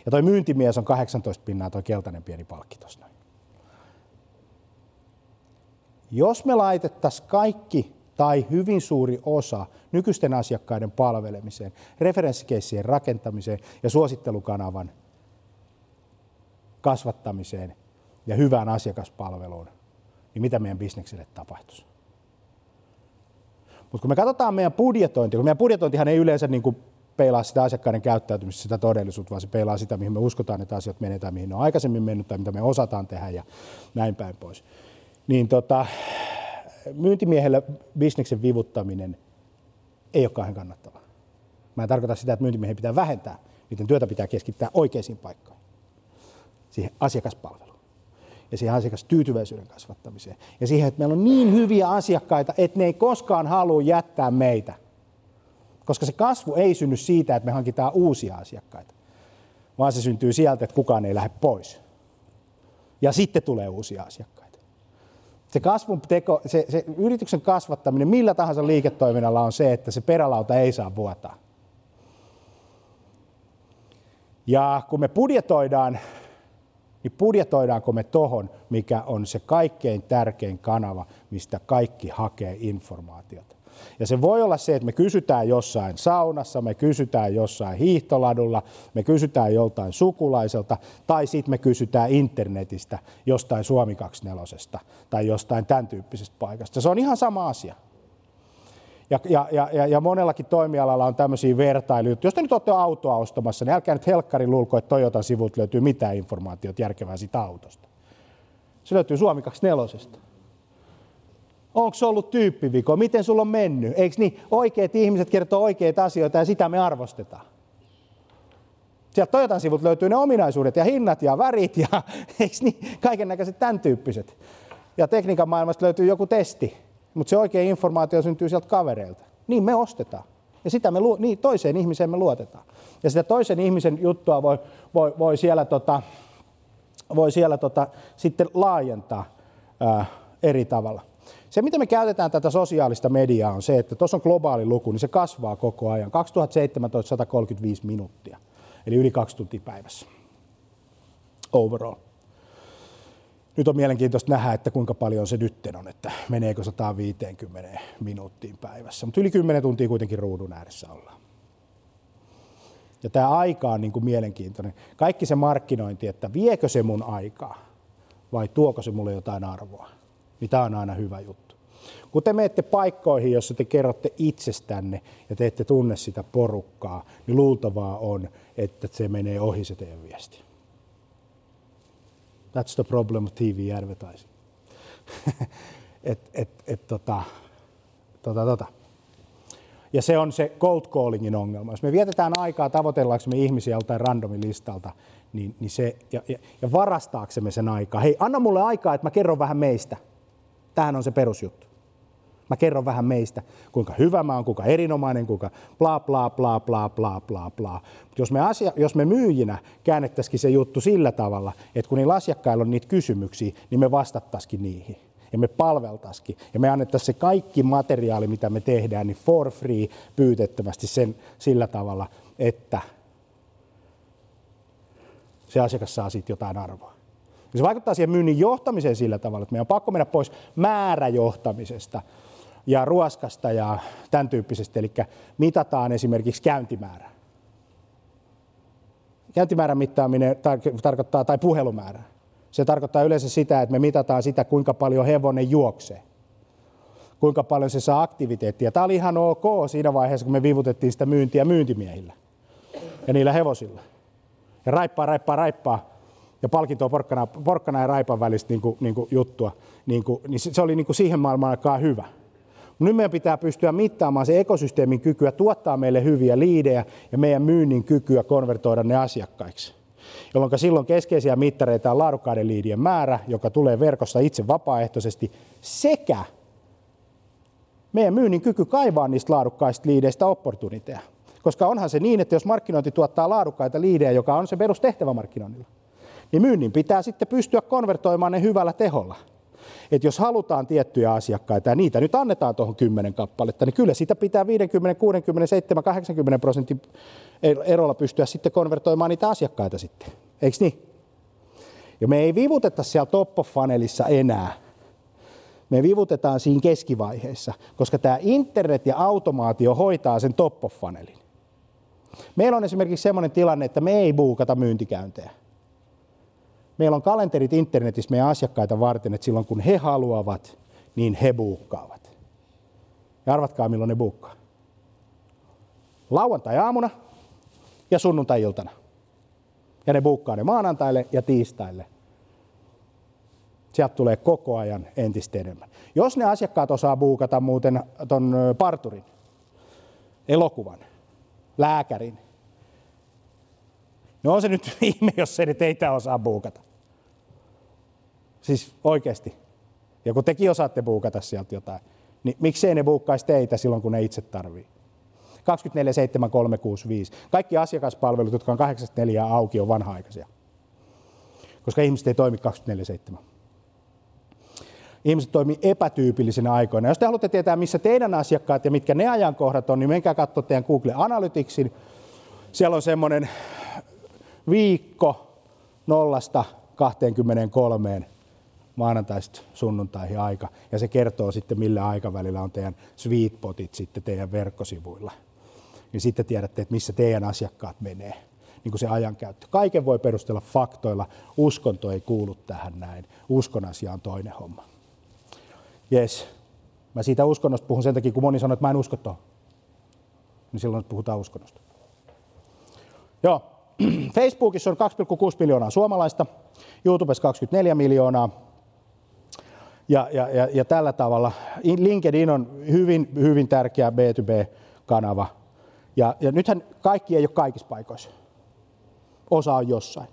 Ja toi myyntimies on 18 pinnaa, toi keltainen pieni palkki tuossa Jos me laitettaisiin kaikki tai hyvin suuri osa nykyisten asiakkaiden palvelemiseen, referenssikeissien rakentamiseen ja suosittelukanavan kasvattamiseen ja hyvään asiakaspalveluun, niin mitä meidän bisnekselle tapahtuisi? Mutta kun me katsotaan meidän budjetointia, kun meidän budjetointihan ei yleensä niin kuin peilaa sitä asiakkaiden käyttäytymistä, sitä todellisuutta, vaan se peilaa sitä, mihin me uskotaan, että asiat menee tai mihin ne on aikaisemmin mennyt tai mitä me osataan tehdä ja näin päin pois. Niin tota, myyntimiehelle bisneksen vivuttaminen ei ole kauhean kannattavaa. Mä en tarkoita sitä, että myyntimiehen pitää vähentää, niiden työtä pitää keskittää oikeisiin paikkoihin, siihen asiakaspalveluun ja siihen asiakastyytyväisyyden kasvattamiseen ja siihen, että meillä on niin hyviä asiakkaita, että ne ei koskaan halua jättää meitä koska se kasvu ei synny siitä, että me hankitaan uusia asiakkaita, vaan se syntyy sieltä, että kukaan ei lähde pois. Ja sitten tulee uusia asiakkaita. Se, kasvun teko, se, se yrityksen kasvattaminen millä tahansa liiketoiminnalla on se, että se perälauta ei saa vuotaa. Ja kun me budjetoidaan, niin budjetoidaanko me tohon, mikä on se kaikkein tärkein kanava, mistä kaikki hakee informaatiota. Ja se voi olla se, että me kysytään jossain saunassa, me kysytään jossain hiihtoladulla, me kysytään joltain sukulaiselta, tai sitten me kysytään internetistä jostain Suomi 24 tai jostain tämän tyyppisestä paikasta. Se on ihan sama asia. Ja, ja, ja, ja monellakin toimialalla on tämmöisiä vertailuja. Jos te nyt olette autoa ostamassa, niin älkää nyt helkkarin luulko, että Toyotan sivut löytyy mitään informaatiota järkevää siitä autosta. Se löytyy Suomi 24. Onko se ollut tyyppiviko? Miten sulla on mennyt? Eikö niin? Oikeat ihmiset kertoo oikeita asioita ja sitä me arvostetaan. Sieltä Toyotan sivut löytyy ne ominaisuudet ja hinnat ja värit ja <laughs> eikö niin? kaiken näköiset tämän tyyppiset. Ja tekniikan maailmasta löytyy joku testi, mutta se oikea informaatio syntyy sieltä kavereilta. Niin me ostetaan. Ja sitä me, niin, toiseen ihmiseen me luotetaan. Ja sitä toisen ihmisen juttua voi, voi, voi siellä, tota, voi siellä tota, sitten laajentaa ää, eri tavalla. Se, miten me käytetään tätä sosiaalista mediaa, on se, että tuossa on globaali luku, niin se kasvaa koko ajan. 2017 135 minuuttia. eli yli kaksi tuntia päivässä overall. Nyt on mielenkiintoista nähdä, että kuinka paljon se nyt on, että meneekö 150 minuuttiin päivässä. Mutta yli 10 tuntia kuitenkin ruudun ääressä ollaan. Ja tämä aika on niin kuin mielenkiintoinen. Kaikki se markkinointi, että viekö se mun aikaa vai tuoko se mulle jotain arvoa, niin tämä on aina hyvä juttu. Kun te menette paikkoihin, jossa te kerrotte itsestänne ja te ette tunne sitä porukkaa, niin luultavaa on, että se menee ohi se teidän viesti. That's the problem of TV advertising. <laughs> et, et, et, tota, tota, tota. Ja se on se cold callingin ongelma. Jos me vietetään aikaa tavoitellaksemme ihmisiä joltain randomin listalta, niin, niin se, ja, ja, ja varastaaksemme sen aikaa. Hei, anna mulle aikaa, että mä kerron vähän meistä. Tähän on se perusjuttu. Mä kerron vähän meistä, kuinka hyvä mä oon, kuinka erinomainen, kuinka bla bla bla bla bla bla bla. Jos me, asia, jos me myyjinä käännettäisikin se juttu sillä tavalla, että kun niillä asiakkailla on niitä kysymyksiä, niin me vastattaisikin niihin ja me palveltaisikin. Ja me annettaisiin se kaikki materiaali, mitä me tehdään, niin for free pyytettävästi sen sillä tavalla, että se asiakas saa siitä jotain arvoa. Ja se vaikuttaa siihen myynnin johtamiseen sillä tavalla, että meidän on pakko mennä pois määräjohtamisesta ja ruoskasta ja tämän tyyppisestä, eli mitataan esimerkiksi käyntimäärä. Käyntimäärän mittaaminen tar- tarkoittaa, tai puhelumäärä. Se tarkoittaa yleensä sitä, että me mitataan sitä, kuinka paljon hevonen juoksee. Kuinka paljon se saa aktiviteettia. Tämä oli ihan ok siinä vaiheessa, kun me vivutettiin sitä myyntiä myyntimiehillä ja niillä hevosilla. Ja raippaa, raippaa, raippaa ja palkintoa porkkana, porkkana ja raipan välistä niin kuin, niin kuin juttua, niin, kuin, niin se oli niin kuin siihen maailmaan aikaan hyvä. Nyt meidän pitää pystyä mittaamaan se ekosysteemin kykyä tuottaa meille hyviä liidejä ja meidän myynnin kykyä konvertoida ne asiakkaiksi. Jolloin silloin keskeisiä mittareita on laadukkaiden liidien määrä, joka tulee verkossa itse vapaaehtoisesti, sekä meidän myynnin kyky kaivaa niistä laadukkaista liideistä opportuniteja. Koska onhan se niin, että jos markkinointi tuottaa laadukkaita liidejä, joka on se perustehtävä markkinoinnilla, niin myynnin pitää sitten pystyä konvertoimaan ne hyvällä teholla. Että jos halutaan tiettyjä asiakkaita ja niitä nyt annetaan tuohon 10 kappaletta, niin kyllä sitä pitää 50, 60, 70, 80 prosentin erolla pystyä sitten konvertoimaan niitä asiakkaita sitten. Eikö niin? Ja me ei vivuteta siellä top fanelissa enää. Me vivutetaan siinä keskivaiheessa, koska tämä internet ja automaatio hoitaa sen top fanelin. Meillä on esimerkiksi sellainen tilanne, että me ei buukata myyntikäyntejä. Meillä on kalenterit internetissä meidän asiakkaita varten, että silloin kun he haluavat, niin he buukkaavat. Ja arvatkaa milloin ne buukkaa. Lauantai-aamuna ja sunnuntai-iltana. Ja ne buukkaa ne maanantaille ja tiistaille. Sieltä tulee koko ajan entistä enemmän. Jos ne asiakkaat osaa buukata muuten ton parturin, elokuvan, lääkärin, No on se nyt <laughs> ihme, jos se nyt teitä osaa buukata. Siis oikeasti. Ja kun tekin osaatte buukata sieltä jotain, niin miksei ne buukkaisi teitä silloin, kun ne itse tarvii? 24 7 365. Kaikki asiakaspalvelut, jotka on 84 auki, on vanha-aikaisia. Koska ihmiset ei toimi 24 7 ihmiset toimii epätyypillisinä aikoina. Jos te haluatte tietää, missä teidän asiakkaat ja mitkä ne ajankohdat on, niin menkää katsoa teidän Google Analyticsin. Siellä on semmoinen viikko nollasta 23 maanantaista sunnuntaihin aika. Ja se kertoo sitten, millä aikavälillä on teidän sweetpotit sitten teidän verkkosivuilla. Niin sitten tiedätte, että missä teidän asiakkaat menee niin kuin se ajankäyttö. Kaiken voi perustella faktoilla. Uskonto ei kuulu tähän näin. Uskon asia on toinen homma. Jes. Mä siitä uskonnosta puhun sen takia, kun moni sanoo, että mä en usko tuohon. Niin silloin puhutaan uskonnosta. Joo. <clears throat> Facebookissa on 2,6 miljoonaa suomalaista, YouTubessa 24 miljoonaa. Ja, ja, ja, ja tällä tavalla LinkedIn on hyvin, hyvin tärkeä B2B-kanava. Ja, ja nythän kaikki ei ole kaikissa paikoissa. Osa on jossain.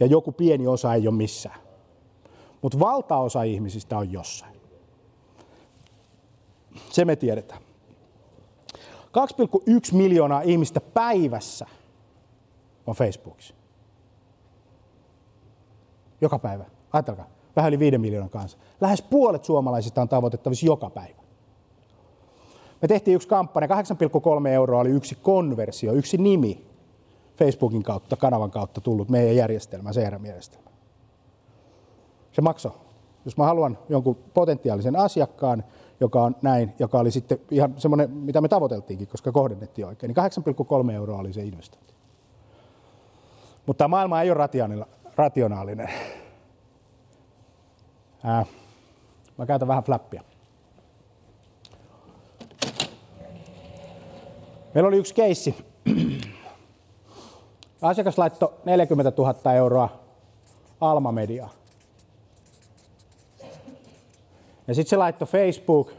Ja joku pieni osa ei ole missään. Mutta valtaosa ihmisistä on jossain. Se me tiedetään. 2,1 miljoonaa ihmistä päivässä – on Facebookissa. Joka päivä. Ajatelkaa, vähän yli viiden miljoonan kanssa. Lähes puolet suomalaisista on tavoitettavissa joka päivä. Me tehtiin yksi kampanja, 8,3 euroa oli yksi konversio, yksi nimi. Facebookin kautta, kanavan kautta tullut meidän järjestelmä, CRM-järjestelmä. Se maksoi. Jos mä haluan jonkun potentiaalisen asiakkaan, joka on näin, joka oli sitten ihan semmoinen, mitä me tavoiteltiinkin, koska kohdennettiin oikein, niin 8,3 euroa oli se investointi. Mutta maailma ei ole rationaalinen. Ää, mä käytän vähän flappia. Meillä oli yksi keissi. Asiakas laittoi 40 000 euroa Alma Mediaa. Ja sitten se laittoi Facebook,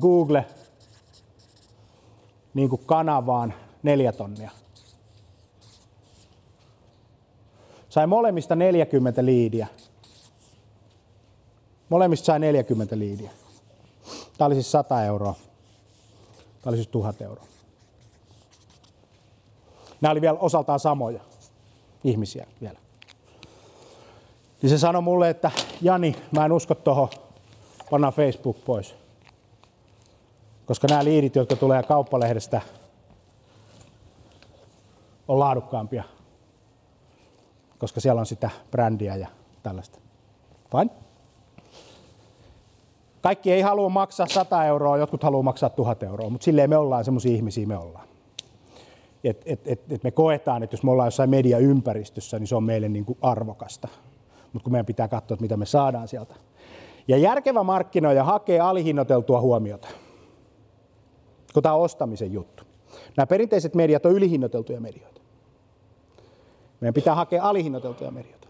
Google niin kuin kanavaan neljä tonnia. Sai molemmista 40 liidiä. Molemmista sai 40 liidiä. Tämä oli siis 100 euroa. Tämä oli siis 1000 euroa. Nämä oli vielä osaltaan samoja ihmisiä vielä. Niin se sanoi mulle, että Jani, mä en usko tuohon, panna Facebook pois. Koska nämä liidit, jotka tulee kauppalehdestä, on laadukkaampia. Koska siellä on sitä brändiä ja tällaista. Fine. Kaikki ei halua maksaa 100 euroa, jotkut haluaa maksaa 1000 euroa, mutta silleen me ollaan semmoisia ihmisiä me ollaan. Et, et, et, et me koetaan, että jos me ollaan jossain mediaympäristössä, niin se on meille niin kuin arvokasta. Mutta kun meidän pitää katsoa, että mitä me saadaan sieltä. Ja järkevä markkinoija hakee alihinnoiteltua huomiota, kun tämä on ostamisen juttu. Nämä perinteiset mediat on ylihinnoiteltuja medioita. Meidän pitää hakea alihinnoiteltuja medioita.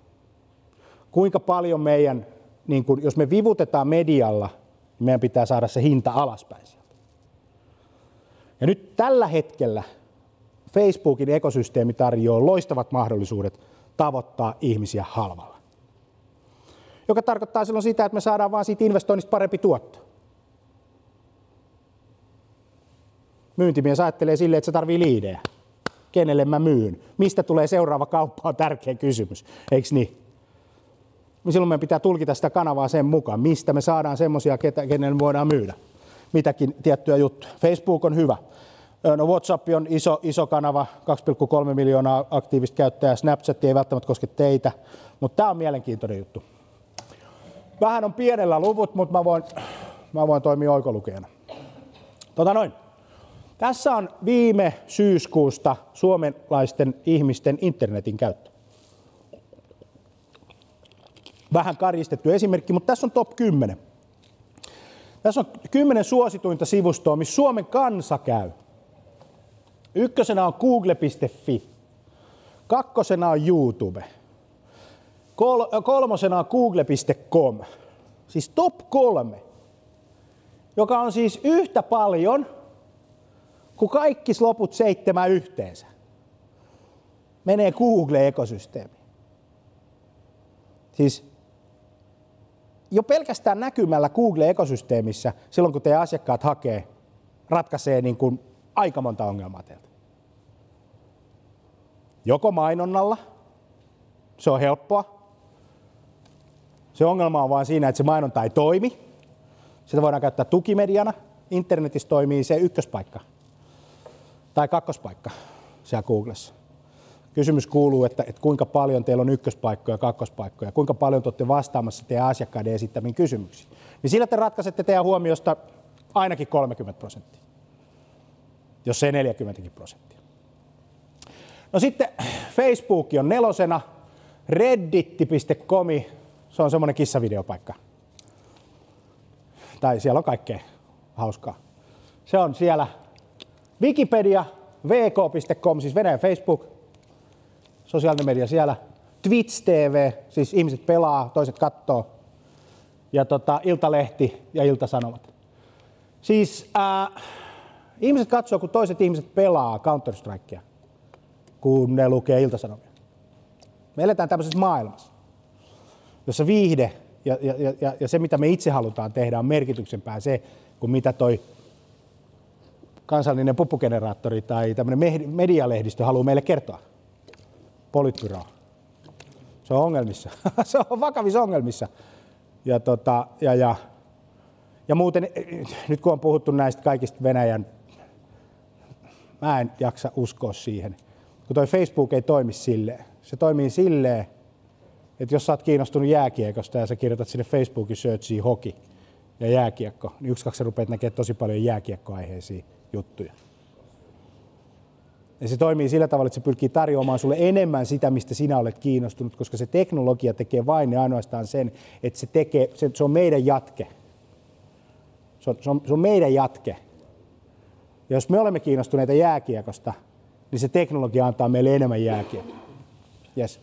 Kuinka paljon meidän, niin kun, jos me vivutetaan medialla, niin meidän pitää saada se hinta alaspäin sieltä. Ja nyt tällä hetkellä Facebookin ekosysteemi tarjoaa loistavat mahdollisuudet tavoittaa ihmisiä halvalla. Joka tarkoittaa silloin sitä, että me saadaan vaan siitä investoinnista parempi tuotto. Myyntimies ajattelee silleen, että se tarvii liidejä. Kenelle mä myyn? Mistä tulee seuraava kauppa on tärkeä kysymys, eikö niin? Silloin meidän pitää tulkita sitä kanavaa sen mukaan, mistä me saadaan semmoisia, kenelle voidaan myydä. Mitäkin tiettyjä juttuja. Facebook on hyvä. No WhatsApp on iso, iso kanava, 2,3 miljoonaa aktiivista käyttäjää. Snapchat ei välttämättä koske teitä, mutta tämä on mielenkiintoinen juttu. Vähän on pienellä luvut, mutta mä voin, mä voin toimia oikolukijana. Tota noin. Tässä on viime syyskuusta suomalaisten ihmisten internetin käyttö. Vähän karjistettu esimerkki, mutta tässä on top 10. Tässä on 10 suosituinta sivustoa, missä Suomen kansa käy. Ykkösenä on google.fi. Kakkosena on YouTube. Kol- kolmosena on google.com. Siis top kolme. Joka on siis yhtä paljon kuin kaikki loput seitsemän yhteensä. Menee Google-ekosysteemi. Siis jo pelkästään näkymällä Google-ekosysteemissä, silloin kun teidän asiakkaat hakee, ratkaisee niin kuin aika monta ongelmaa teiltä. Joko mainonnalla, se on helppoa. Se ongelma on vain siinä, että se mainonta ei toimi. Sitä voidaan käyttää tukimediana. Internetissä toimii se ykköspaikka tai kakkospaikka siellä Googlessa. Kysymys kuuluu, että, että kuinka paljon teillä on ykköspaikkoja ja kakkospaikkoja, kuinka paljon te olette vastaamassa teidän asiakkaiden esittämiin kysymyksiin. Niin sillä te ratkaisette teidän huomiosta ainakin 30 prosenttia jos se 40 prosenttia. No sitten Facebook on nelosena, reddit.com, se on semmoinen kissavideopaikka. Tai siellä on kaikkea hauskaa. Se on siellä Wikipedia, vk.com, siis Venäjän Facebook, sosiaalinen media siellä, Twitch TV, siis ihmiset pelaa, toiset kattoo, ja tota, Iltalehti ja Iltasanomat. Siis äh, Ihmiset katsoo, kun toiset ihmiset pelaa Counter-Strikea, kun ne lukee iltasanomia. Me eletään tämmöisessä maailmassa, jossa viihde ja, ja, ja, ja se, mitä me itse halutaan tehdä, on merkityksempää se, kuin mitä toi kansallinen puppugeneraattori tai tämmöinen medialehdistö haluaa meille kertoa. Politbyro. Se on ongelmissa. <laughs> se on vakavissa ongelmissa. Ja, tota, ja, ja, ja muuten, nyt kun on puhuttu näistä kaikista Venäjän mä en jaksa uskoa siihen. Kun toi Facebook ei toimi silleen. Se toimii silleen, että jos sä oot kiinnostunut jääkiekosta ja sä kirjoitat sinne Facebookin searchiin hoki ja jääkiekko, niin yksi kaksi rupeat näkemään tosi paljon jääkiekkoaiheisia juttuja. Ja se toimii sillä tavalla, että se pyrkii tarjoamaan sulle enemmän sitä, mistä sinä olet kiinnostunut, koska se teknologia tekee vain ja ainoastaan sen, että se, tekee, se, se on meidän jatke. Se on, se, on, se on meidän jatke. Ja jos me olemme kiinnostuneita jääkiekosta, niin se teknologia antaa meille enemmän jääkiekkoa. Yes.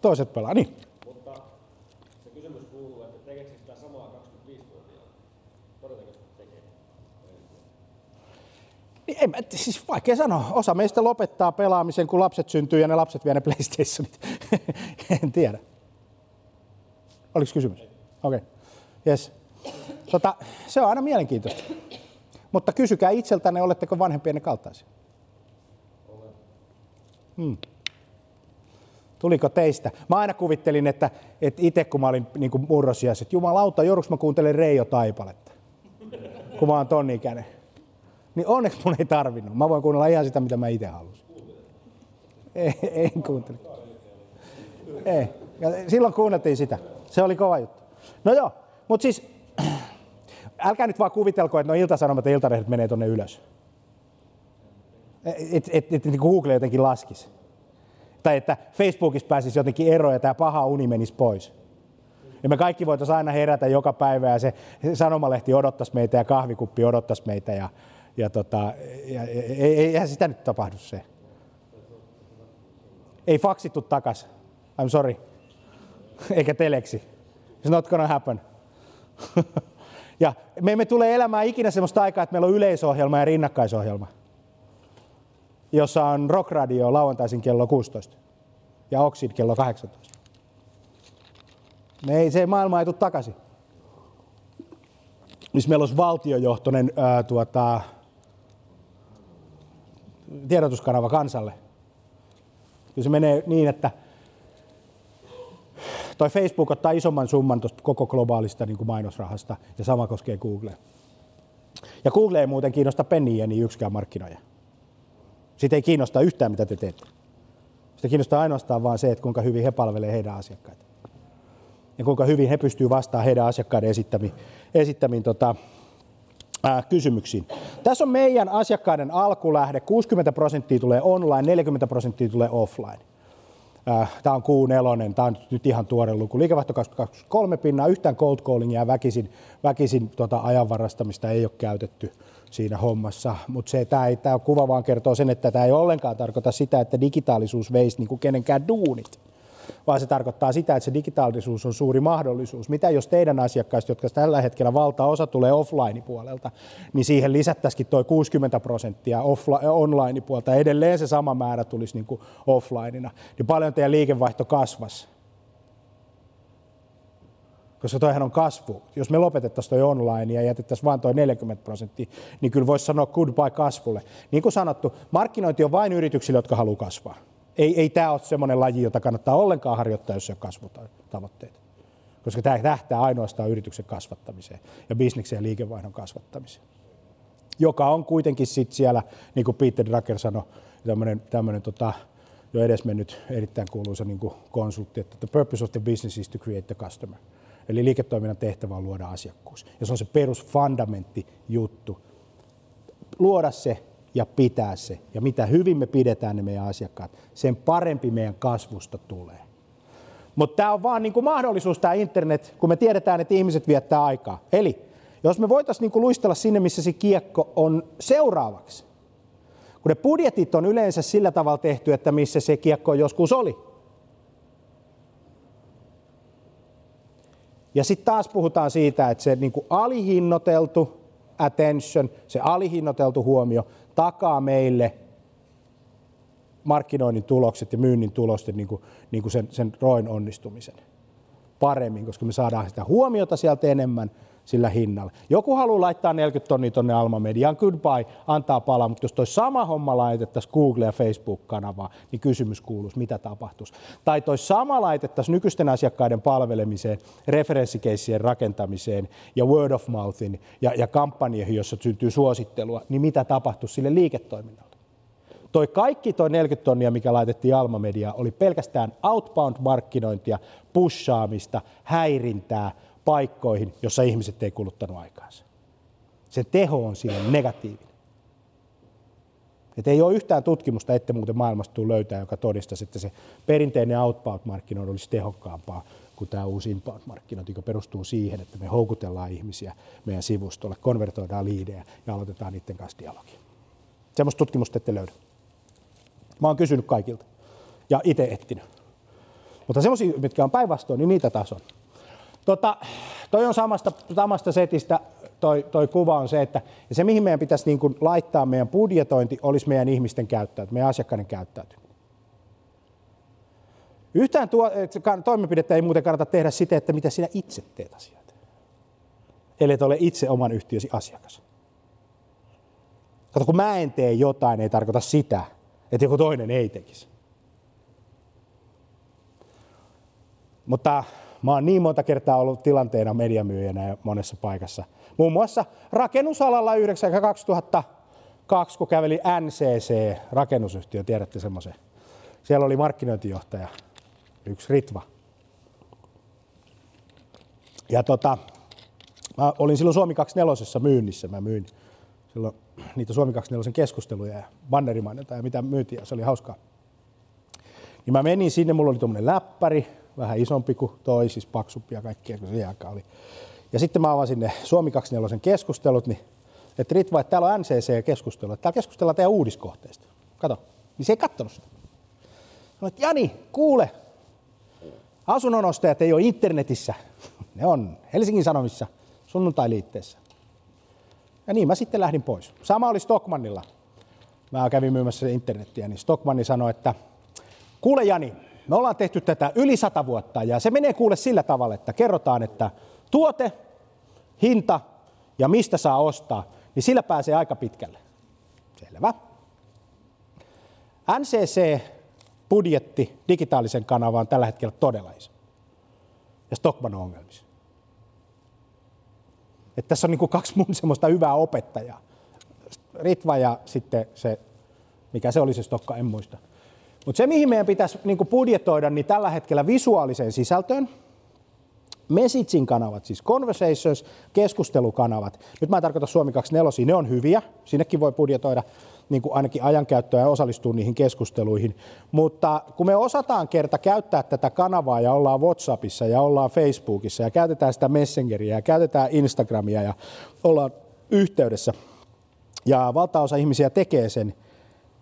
Toiset pelaa, niin. Mutta se kysymys kuuluu, että tekeekö sitä samaa 25-vuotiaana? Todennäköisesti tekee. Niin en, siis vaikea sanoa. Osa meistä lopettaa pelaamisen, kun lapset syntyy ja ne lapset vie ne PlayStationit. <laughs> en tiedä. Oliko kysymys? Okei. Okay. Yes. Tota, se on aina mielenkiintoista. Mutta kysykää itseltänne, oletteko vanhempienne kaltaisia? Hmm. Tuliko teistä? Mä aina kuvittelin, että, että itse kun mä olin niin murrosias, että jumalauta, jouduks mä kuuntelen Reijo Taipaletta, kun mä oon ton ikäinen. Niin onneksi mun ei tarvinnut. Mä voin kuunnella ihan sitä, mitä mä itse halusin. Ei, en kuuntele. Ei. Ja silloin kuunneltiin sitä. Se oli kova juttu. No joo, mutta siis <clears throat> älkää nyt vaan kuvitelko, että no iltasanomat ja iltalehdet menee tonne ylös. Että et, et, et, Google jotenkin laskisi. Tai että Facebookissa pääsisi jotenkin eroon ja tämä paha uni menisi pois. Ja me kaikki voitaisiin aina herätä joka päivä ja se sanomalehti odottaisi meitä ja kahvikuppi odottaisi meitä ja, ja, tota, ja ei, ei, eihän sitä nyt tapahdu se. Ei faksittu takas. I'm sorry. <laughs> Eikä teleksi. It's not gonna happen. <laughs> ja me emme tule elämään ikinä sellaista aikaa, että meillä on yleisohjelma ja rinnakkaisohjelma, jossa on Rock Radio lauantaisin kello 16 ja Oxid kello 18. Me ei, se maailma ei tule takaisin. Missä meillä olisi valtiojohtoinen ää, tuota, tiedotuskanava kansalle. Ja se menee niin, että toi Facebook ottaa isomman summan tuosta koko globaalista niin kuin mainosrahasta, ja sama koskee Googlea. Ja Google ei muuten kiinnosta penniä niin yksikään markkinoija. Siitä ei kiinnosta yhtään, mitä te teette. Sitä kiinnostaa ainoastaan vaan se, että kuinka hyvin he palvelee heidän asiakkaita. Ja kuinka hyvin he pystyvät vastaamaan heidän asiakkaiden esittämiin, esittämiin tota, ää, kysymyksiin. Tässä on meidän asiakkaiden alkulähde. 60 prosenttia tulee online, 40 prosenttia tulee offline. Tämä on kuun nelonen, tämä on nyt ihan tuore luku. Liikevaihto 23 pinnaa, yhtään cold callingia väkisin, väkisin tota ajanvarastamista ei ole käytetty siinä hommassa, mutta se, tämä, tämä kuva vaan kertoo sen, että tämä ei ollenkaan tarkoita sitä, että digitaalisuus veisi niin kuin kenenkään duunit, vaan se tarkoittaa sitä, että se digitaalisuus on suuri mahdollisuus. Mitä jos teidän asiakkaista, jotka tällä hetkellä valtaosa tulee offline-puolelta, niin siihen lisättäisikin tuo 60 prosenttia online-puolta, edelleen se sama määrä tulisi niin offlineina, niin paljon teidän liikevaihto kasvasi. Koska toihan on kasvu. Jos me lopetettaisiin toi online ja jätettäisiin vain toi 40 prosenttia, niin kyllä voisi sanoa goodbye kasvulle. Niin kuin sanottu, markkinointi on vain yrityksille, jotka haluaa kasvaa. Ei, ei tämä ole semmoinen laji, jota kannattaa ollenkaan harjoittaa, jos ei ole kasvutavoitteita. Koska tämä tähtää ainoastaan yrityksen kasvattamiseen ja bisneksen ja liikevaihdon kasvattamiseen. Joka on kuitenkin sit siellä, niin kuin Peter Drucker sanoi, tämmöinen, tämmöinen tota, jo edesmennyt erittäin kuuluisa niin konsultti, että the purpose of the business is to create the customer. Eli liiketoiminnan tehtävä on luoda asiakkuus. Ja se on se perusfundamentti juttu. Luoda se ja pitää se. Ja mitä hyvin me pidetään ne meidän asiakkaat, sen parempi meidän kasvusta tulee. Mutta tämä on vaan niinku mahdollisuus, tämä internet, kun me tiedetään, että ihmiset viettää aikaa. Eli jos me voitaisiin niinku luistella sinne, missä se kiekko on seuraavaksi. Kun ne budjetit on yleensä sillä tavalla tehty, että missä se kiekko joskus oli. Ja sitten taas puhutaan siitä, että se niinku alihinnoiteltu attention, se alihinnoiteltu huomio takaa meille markkinoinnin tulokset ja myynnin tulosten niin kuin, niin kuin sen, sen roin onnistumisen. paremmin, koska me saadaan sitä huomiota sieltä enemmän sillä hinnalla. Joku haluaa laittaa 40 tonnia tonne Alma Mediaan, goodbye, antaa palaa, mutta jos toi sama homma laitettaisiin Google- ja Facebook-kanavaan, niin kysymys kuuluisi, mitä tapahtuisi. Tai toi sama laitettaisiin nykyisten asiakkaiden palvelemiseen, referenssikeissien rakentamiseen ja word of mouthin ja, ja kampanjoihin, jossa syntyy suosittelua, niin mitä tapahtuisi sille liiketoiminnalle? Toi kaikki toi 40 tonnia, mikä laitettiin Alma Mediaan, oli pelkästään outbound-markkinointia, pushaamista, häirintää paikkoihin, jossa ihmiset ei kuluttanut aikaansa. Se teho on siinä negatiivinen. Et ei ole yhtään tutkimusta, ette muuten maailmasta tule löytää, joka todistaisi, että se perinteinen outbound-markkinointi olisi tehokkaampaa kuin tämä uusi inbound-markkinointi, joka perustuu siihen, että me houkutellaan ihmisiä meidän sivustolle, konvertoidaan liidejä ja aloitetaan niiden kanssa dialogia. Semmoista tutkimusta ette löydä. Mä oon kysynyt kaikilta ja itse etsinyt. Mutta semmoisia, mitkä on päinvastoin, niin niitä taas on. Tota, toi on samasta, samasta setistä, toi, toi kuva on se, että ja se mihin meidän pitäisi niin kuin laittaa meidän budjetointi, olisi meidän ihmisten käyttäytyminen, meidän asiakkaiden käyttäytyminen. Yhtään tuo, toimenpidettä ei muuten kannata tehdä siten, että mitä sinä itse teet asioita. Eli et ole itse oman yhtiösi asiakas. Kato, kun mä en tee jotain, ei tarkoita sitä, että joku toinen ei tekisi. Mutta mä oon niin monta kertaa ollut tilanteena mediamyyjänä monessa paikassa. Muun muassa rakennusalalla 2002, kun käveli NCC, rakennusyhtiö, tiedätte semmoisen. Siellä oli markkinointijohtaja, yksi Ritva. Ja tota, mä olin silloin Suomi 24 myynnissä, mä myin silloin niitä Suomi 24 keskusteluja ja bannerimainonta ja mitä myytiin, ja se oli hauskaa. Niin mä menin sinne, mulla oli tuommoinen läppäri, vähän isompi kuin toi, siis paksumpi ja kaikkea kuin se aika oli. Ja sitten mä avasin ne Suomi 24 keskustelut, niin että Ritva, että täällä on NCC-keskustelu, että täällä keskustellaan teidän uudiskohteista. Kato, niin se ei kattonut sitä. Sanoin, että Jani, kuule, asunnonostajat ei ole internetissä, ne on Helsingin Sanomissa, sunnuntai-liitteessä. Ja niin mä sitten lähdin pois. Sama oli Stockmannilla. Mä kävin myymässä internettiä, niin Stockmanni sanoi, että kuule Jani, me ollaan tehty tätä yli sata vuotta ja se menee kuule sillä tavalla, että kerrotaan, että tuote, hinta ja mistä saa ostaa, niin sillä pääsee aika pitkälle. Selvä. NCC-budjetti digitaalisen kanavaan on tällä hetkellä todella iso. Ja Stockman on ongelmissa. Että tässä on niin kaksi mun semmoista hyvää opettajaa. Ritva ja sitten se, mikä se oli se Stokka, en muista. Mutta se, mihin meidän pitäisi niin budjetoida, niin tällä hetkellä visuaaliseen sisältöön, messaging kanavat, siis conversations, keskustelukanavat. Nyt mä en tarkoita Suomi 24, ne on hyviä, sinnekin voi budjetoida niin kuin ainakin ajankäyttöä ja osallistua niihin keskusteluihin. Mutta kun me osataan kerta käyttää tätä kanavaa ja ollaan WhatsAppissa ja ollaan Facebookissa ja käytetään sitä Messengeria ja käytetään Instagramia ja ollaan yhteydessä ja valtaosa ihmisiä tekee sen,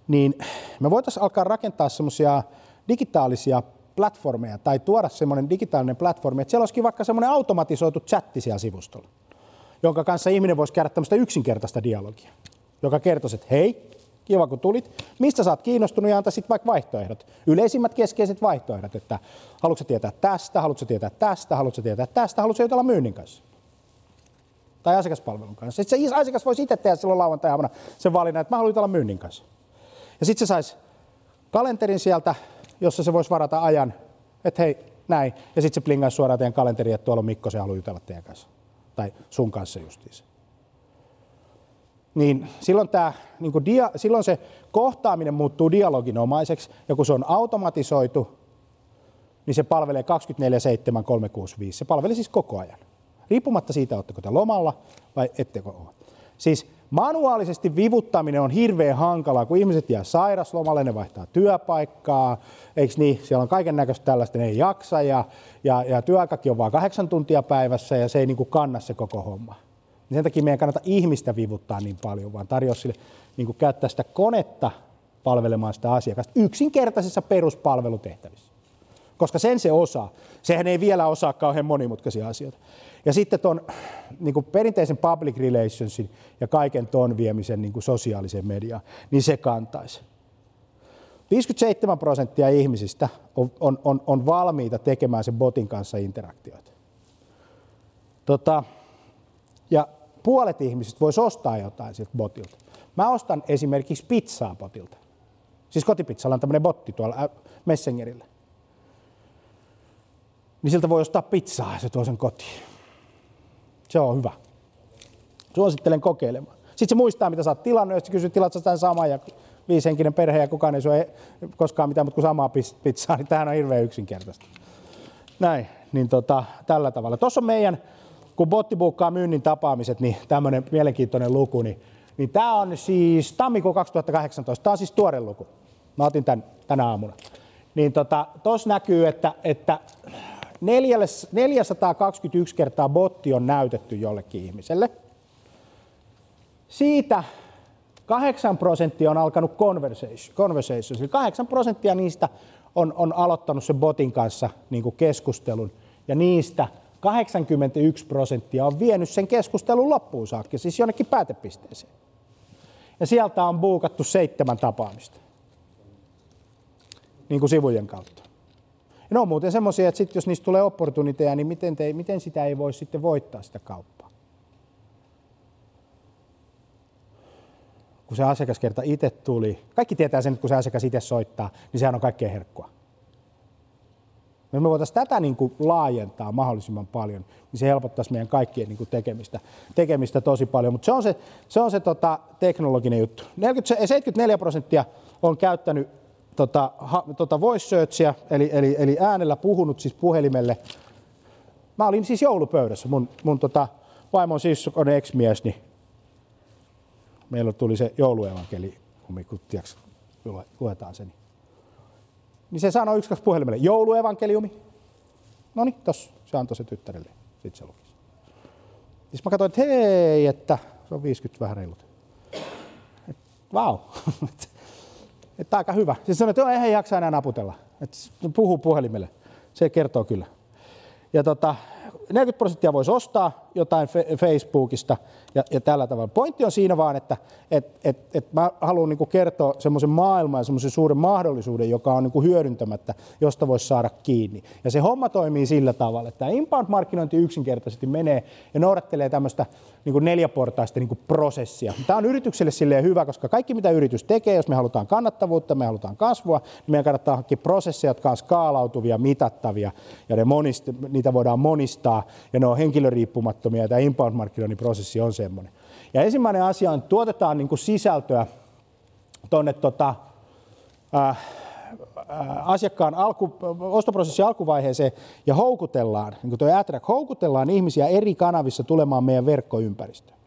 niin me voitaisiin alkaa rakentaa semmoisia digitaalisia platformeja tai tuoda semmoinen digitaalinen platformi, että siellä olisikin vaikka semmoinen automatisoitu chatti siellä sivustolla, jonka kanssa ihminen voisi käydä tämmöistä yksinkertaista dialogia, joka kertoisi, että hei, kiva kun tulit, mistä sä oot kiinnostunut ja sitten vaikka vaihtoehdot, yleisimmät keskeiset vaihtoehdot, että haluatko tietää tästä, haluatko tietää tästä, haluatko tietää tästä, haluatko jutella myynnin kanssa tai asiakaspalvelun kanssa. Sitten se asiakas voisi itse tehdä silloin lauantai sen valinnan, että mä haluan jutella myynnin kanssa. Ja sitten se saisi kalenterin sieltä, jossa se voisi varata ajan, että hei, näin. Ja sitten se plingaisi suoraan teidän kalenteriin, että tuolla on Mikko, se haluaa jutella teidän kanssa. Tai sun kanssa justiinsa. Niin silloin, tää, niin dia, silloin se kohtaaminen muuttuu dialoginomaiseksi, ja kun se on automatisoitu, niin se palvelee 24-7, 365. Se palvelee siis koko ajan. Riippumatta siitä, oletteko te lomalla vai ettekö ole. Siis Manuaalisesti vivuttaminen on hirveän hankalaa, kun ihmiset jää sairaslomalle, ne vaihtaa työpaikkaa, eikö niin? Siellä on kaiken näköistä tällaista, ne ei jaksa ja, ja, ja työaikakin on vain kahdeksan tuntia päivässä ja se ei niin kuin kanna se koko homma. Niin sen takia meidän kannata ihmistä vivuttaa niin paljon, vaan tarjoa sille niin kuin käyttää sitä konetta palvelemaan sitä asiakasta yksinkertaisissa peruspalvelutehtävissä. Koska sen se osaa. Sehän ei vielä osaa kauhean monimutkaisia asioita. Ja sitten tuon niin kuin perinteisen public relationsin ja kaiken ton viemisen niin kuin sosiaaliseen mediaan, niin se kantaisi. 57 prosenttia ihmisistä on, on, on, on valmiita tekemään sen botin kanssa interaktioita. Tota, ja puolet ihmisistä voisi ostaa jotain siltä botilta. Mä ostan esimerkiksi pizzaa botilta. Siis kotipizzalla on tämmöinen botti tuolla Messengerillä. Niin siltä voi ostaa pizzaa ja se tuo sen kotiin. Se on hyvä. Suosittelen kokeilemaan. Sitten se muistaa, mitä sä oot tilannut, jos kysyt, tilatko sitä samaa ja viisihenkinen perhe ja kukaan ei syö koskaan mitään mutta kuin samaa pizzaa, niin tämähän on hirveän yksinkertaista. Näin, niin tota, tällä tavalla. Tuossa on meidän, kun botti buukkaa myynnin tapaamiset, niin tämmöinen mielenkiintoinen luku, niin, niin tämä on siis tammikuun 2018, tämä on siis tuore luku. Mä otin tämän tänä aamuna. Niin tuossa tota, näkyy, että, että 421 kertaa botti on näytetty jollekin ihmiselle. Siitä 8 prosenttia on alkanut conversation, eli 8 prosenttia niistä on, on aloittanut sen botin kanssa niin kuin keskustelun, ja niistä 81 prosenttia on vienyt sen keskustelun loppuun saakka, siis jonnekin päätepisteeseen. Ja sieltä on buukattu seitsemän tapaamista, niin kuin sivujen kautta. Ne on muuten semmoisia, että sit jos niistä tulee opportuniteja, niin miten, te, miten sitä ei voi sitten voittaa sitä kauppaa? kun se asiakaskerta itse tuli, kaikki tietää sen, että kun se asiakas itse soittaa, niin sehän on kaikkein herkkua. Jos me voitaisiin tätä niin kuin laajentaa mahdollisimman paljon, niin se helpottaisi meidän kaikkien niin kuin tekemistä, tekemistä tosi paljon. Mutta se on se, se, on se tota, teknologinen juttu. 40, 74 prosenttia on käyttänyt tota, ha, tota voice searchia, eli, eli, eli äänellä puhunut siis puhelimelle. Mä olin siis joulupöydässä, mun, mun tota, vaimon siskon ex-mies, niin meillä tuli se jouluevankeli, kun luetaan sen. Niin se sanoi yksi puhelimelle, jouluevankeliumi. No niin, tossa, se antoi se tyttärelle. Sitten se lukisi. Siis mä katsoin, että hei, että se on 50 vähän reilut. Vau. <laughs> Wow. Että aika hyvä. Siis sanoi, että ei jaksa enää naputella. Että puhuu puhelimelle. Se kertoo kyllä. Ja tota, 40 prosenttia voisi ostaa jotain Facebookista ja, ja tällä tavalla. Pointti on siinä vaan, että et, et, et mä haluan niin kertoa semmoisen maailman ja semmoisen suuren mahdollisuuden, joka on niin hyödyntämättä, josta voisi saada kiinni. Ja se homma toimii sillä tavalla, että inbound-markkinointi yksinkertaisesti menee ja noudattelee tämmöistä niin neljäportaista niin prosessia. Tämä on yritykselle silleen hyvä, koska kaikki mitä yritys tekee, jos me halutaan kannattavuutta, me halutaan kasvua, niin meidän kannattaa hankkia prosesseja, jotka on skaalautuvia, mitattavia ja ne monist, niitä voidaan monistaa ja ne on henkilöriippumattomia ja tämä inbound-markkinoinnin prosessi on semmoinen. Ja ensimmäinen asia on, että tuotetaan niin kuin sisältöä tuonne tota, äh, asiakkaan alku, ostoprosessin alkuvaiheeseen ja houkutellaan, niin kuin tuo Attract, houkutellaan ihmisiä eri kanavissa tulemaan meidän verkkoympäristöön.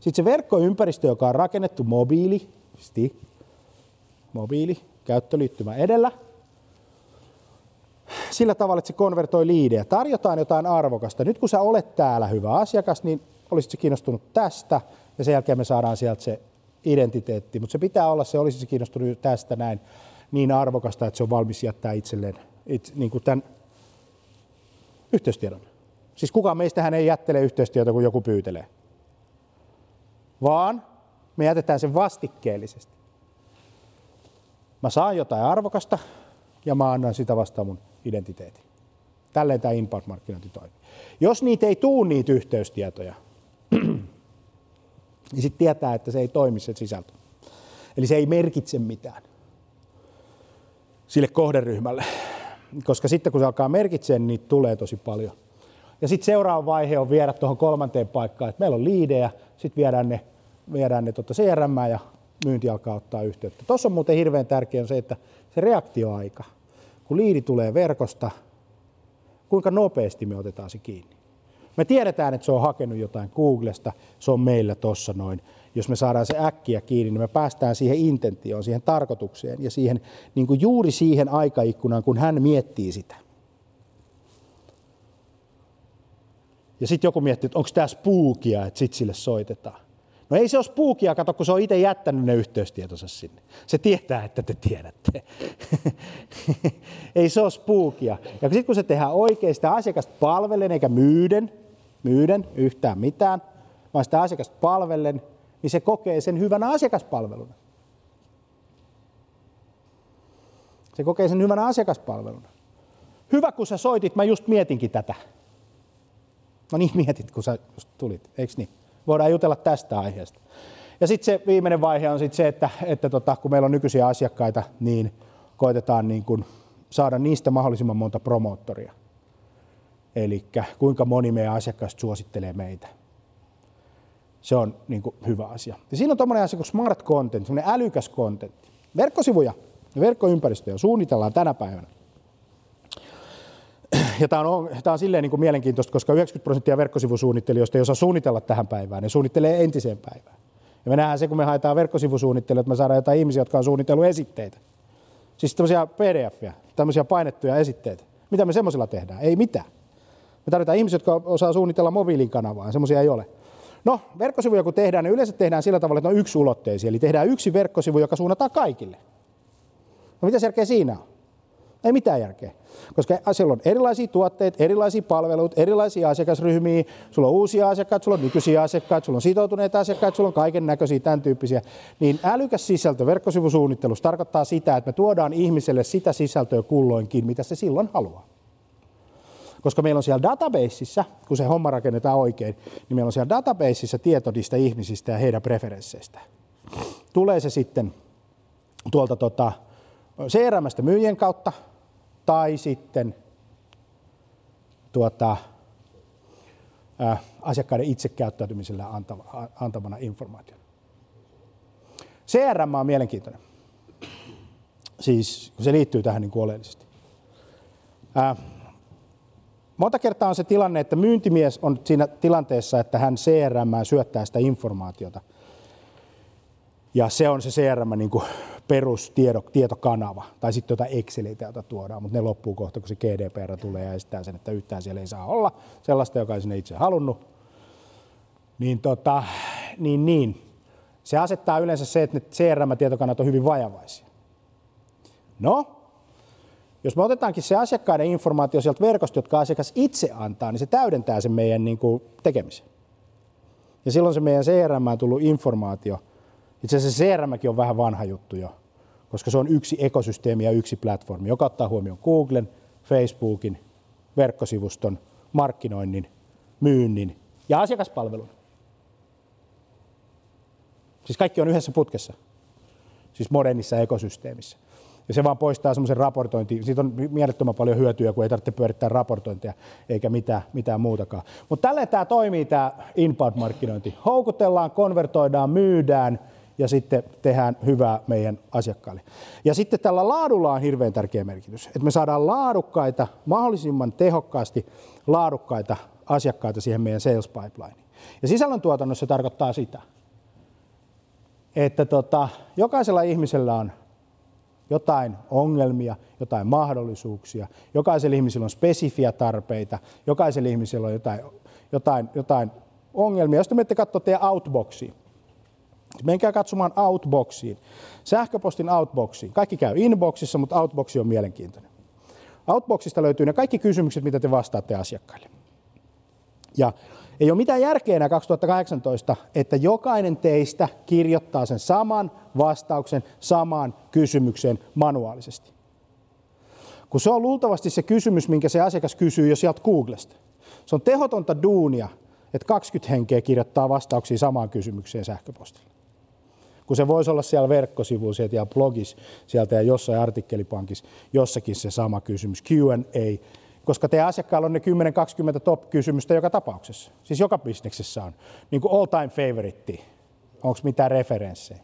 Sitten se verkkoympäristö, joka on rakennettu mobiili, mobiili, käyttöliittymä edellä, sillä tavalla, että se konvertoi liidejä. Tarjotaan jotain arvokasta. Nyt kun sä olet täällä hyvä asiakas, niin olisit se kiinnostunut tästä ja sen jälkeen me saadaan sieltä se identiteetti. Mutta se pitää olla, se olisi se kiinnostunut tästä näin niin arvokasta, että se on valmis jättää itselleen it, niin kuin tämän yhteystiedon. Siis kukaan meistähän ei jättele yhteystietoa, kun joku pyytelee. Vaan me jätetään sen vastikkeellisesti. Mä saan jotain arvokasta ja mä annan sitä vastaan mun identiteetin. Tälleen tämä inbound-markkinointi toimii. Jos niitä ei tuu niitä yhteystietoja, <clears throat> niin sitten tietää, että se ei toimi se sisältö. Eli se ei merkitse mitään sille kohderyhmälle, koska sitten kun se alkaa merkitsee, niin niitä tulee tosi paljon. Ja sitten seuraava vaihe on viedä tuohon kolmanteen paikkaan, että meillä on liidejä, sitten viedään ne, viedään ne tuota CRM ja myynti alkaa ottaa yhteyttä. Tuossa on muuten hirveän tärkeää se, että se reaktioaika, kun liidi tulee verkosta, kuinka nopeasti me otetaan se kiinni. Me tiedetään, että se on hakenut jotain Googlesta, se on meillä tuossa noin. Jos me saadaan se äkkiä kiinni, niin me päästään siihen intentioon, siihen tarkoitukseen ja siihen, niin kuin juuri siihen aikaikkunaan, kun hän miettii sitä. Ja sitten joku miettii, että onko tämä spookia, että sitten sille soitetaan. No ei se ole spookia, kato, kun se on itse jättänyt ne yhteystietonsa sinne. Se tietää, että te tiedätte. <laughs> ei se ole spookia. Ja sitten kun se tehdään oikein, sitä asiakasta palvellen eikä myyden, myyden yhtään mitään, vaan sitä asiakasta palvellen, niin se kokee sen hyvänä asiakaspalveluna. Se kokee sen hyvänä asiakaspalveluna. Hyvä, kun sä soitit, mä just mietinkin tätä. No niin, mietit, kun sä just tulit, eikö niin? Voidaan jutella tästä aiheesta. Ja sitten se viimeinen vaihe on sitten se, että, että tota, kun meillä on nykyisiä asiakkaita, niin koitetaan niin kun saada niistä mahdollisimman monta promoottoria. Eli kuinka moni meidän asiakkaista suosittelee meitä. Se on niin kuin hyvä asia. Ja siinä on tuommoinen asia kuin smart content, semmoinen älykäs content. Verkkosivuja ja verkkoympäristöjä suunnitellaan tänä päivänä. Ja tämä on, tämä on silleen niin kuin mielenkiintoista, koska 90 prosenttia verkkosivusuunnittelijoista ei osaa suunnitella tähän päivään, ne suunnittelee entiseen päivään. Ja me nähdään se, kun me haetaan verkkosivusuunnittelua, että me saadaan jotain ihmisiä, jotka on suunnitellut esitteitä. Siis tämmöisiä pdf tämmöisiä painettuja esitteitä. Mitä me semmoisilla tehdään? Ei mitään. Me tarvitaan ihmisiä, jotka osaa suunnitella mobiilin kanavaa, semmoisia ei ole. No, verkkosivuja kun tehdään, niin yleensä tehdään sillä tavalla, että ne on yksi ulotteisia. Eli tehdään yksi verkkosivu, joka suunnataan kaikille. No mitä järkeä siinä on? Ei mitään järkeä. Koska siellä on erilaisia tuotteita, erilaisia palveluita, erilaisia asiakasryhmiä, sulla on uusia asiakkaita, sulla on nykyisiä asiakkaita, sulla on sitoutuneita asiakkaita, sulla on kaiken näköisiä tämän tyyppisiä. Niin älykäs sisältö verkkosivusuunnittelussa tarkoittaa sitä, että me tuodaan ihmiselle sitä sisältöä kulloinkin, mitä se silloin haluaa. Koska meillä on siellä databaseissa, kun se homma rakennetaan oikein, niin meillä on siellä databaseissa tieto niistä ihmisistä ja heidän preferensseistä. Tulee se sitten tuolta tota, CRMstä myyjien kautta tai sitten tuota, ää, asiakkaiden itsekäyttäytymisellä antava, antamana informaatio. CRM on mielenkiintoinen. Siis se liittyy tähän niin kuin oleellisesti. Ää, Monta kertaa on se tilanne, että myyntimies on siinä tilanteessa, että hän CRM syöttää sitä informaatiota. Ja se on se CRM niin perustietokanava, tai sitten jotain Exceleitä, jota tuodaan, mutta ne loppuu kohta, kun se GDPR tulee ja estää sen, että yhtään siellä ei saa olla sellaista, joka ei sinne itse halunnut. Niin, tota, niin, niin. Se asettaa yleensä se, että ne CRM-tietokannat on hyvin vajavaisia. No, jos me otetaankin se asiakkaiden informaatio sieltä verkosta, jotka asiakas itse antaa, niin se täydentää sen meidän niin kuin, tekemisen. Ja silloin se meidän CRM on tullut informaatio. Itse asiassa se CRM on vähän vanha juttu jo, koska se on yksi ekosysteemi ja yksi platformi, joka ottaa huomioon Googlen, Facebookin, verkkosivuston, markkinoinnin, myynnin ja asiakaspalvelun. Siis kaikki on yhdessä putkessa, siis modernissa ekosysteemissä ja se vaan poistaa semmoisen raportointi. Siitä on mielettömän paljon hyötyä, kun ei tarvitse pyörittää raportointia eikä mitään, mitään muutakaan. Mutta tälle tämä toimii tämä inbound-markkinointi. Houkutellaan, konvertoidaan, myydään ja sitten tehdään hyvää meidän asiakkaille. Ja sitten tällä laadulla on hirveän tärkeä merkitys, että me saadaan laadukkaita, mahdollisimman tehokkaasti laadukkaita asiakkaita siihen meidän sales pipeline. Ja sisällöntuotannossa se tarkoittaa sitä, että tota, jokaisella ihmisellä on jotain ongelmia, jotain mahdollisuuksia. Jokaisella ihmisellä on spesifiä tarpeita, jokaisella ihmisellä on jotain, jotain, jotain ongelmia. Jos te menette katsoa teidän outboxiin, menkää katsomaan outboxiin, sähköpostin outboxiin. Kaikki käy inboxissa, mutta outboxi on mielenkiintoinen. Outboxista löytyy ne kaikki kysymykset, mitä te vastaatte asiakkaille. Ja ei ole mitään järkeä enää 2018, että jokainen teistä kirjoittaa sen saman vastauksen samaan kysymykseen manuaalisesti. Kun se on luultavasti se kysymys, minkä se asiakas kysyy jo sieltä Googlesta. Se on tehotonta duunia, että 20 henkeä kirjoittaa vastauksia samaan kysymykseen sähköpostilla. Kun se voisi olla siellä verkkosivuilla ja blogissa sieltä ja jossain artikkelipankissa jossakin se sama kysymys, Q&A, koska teidän asiakkaalla on ne 10-20 top-kysymystä joka tapauksessa. Siis joka bisneksessä on. Niin kuin all time favorite. Onko mitään referenssejä?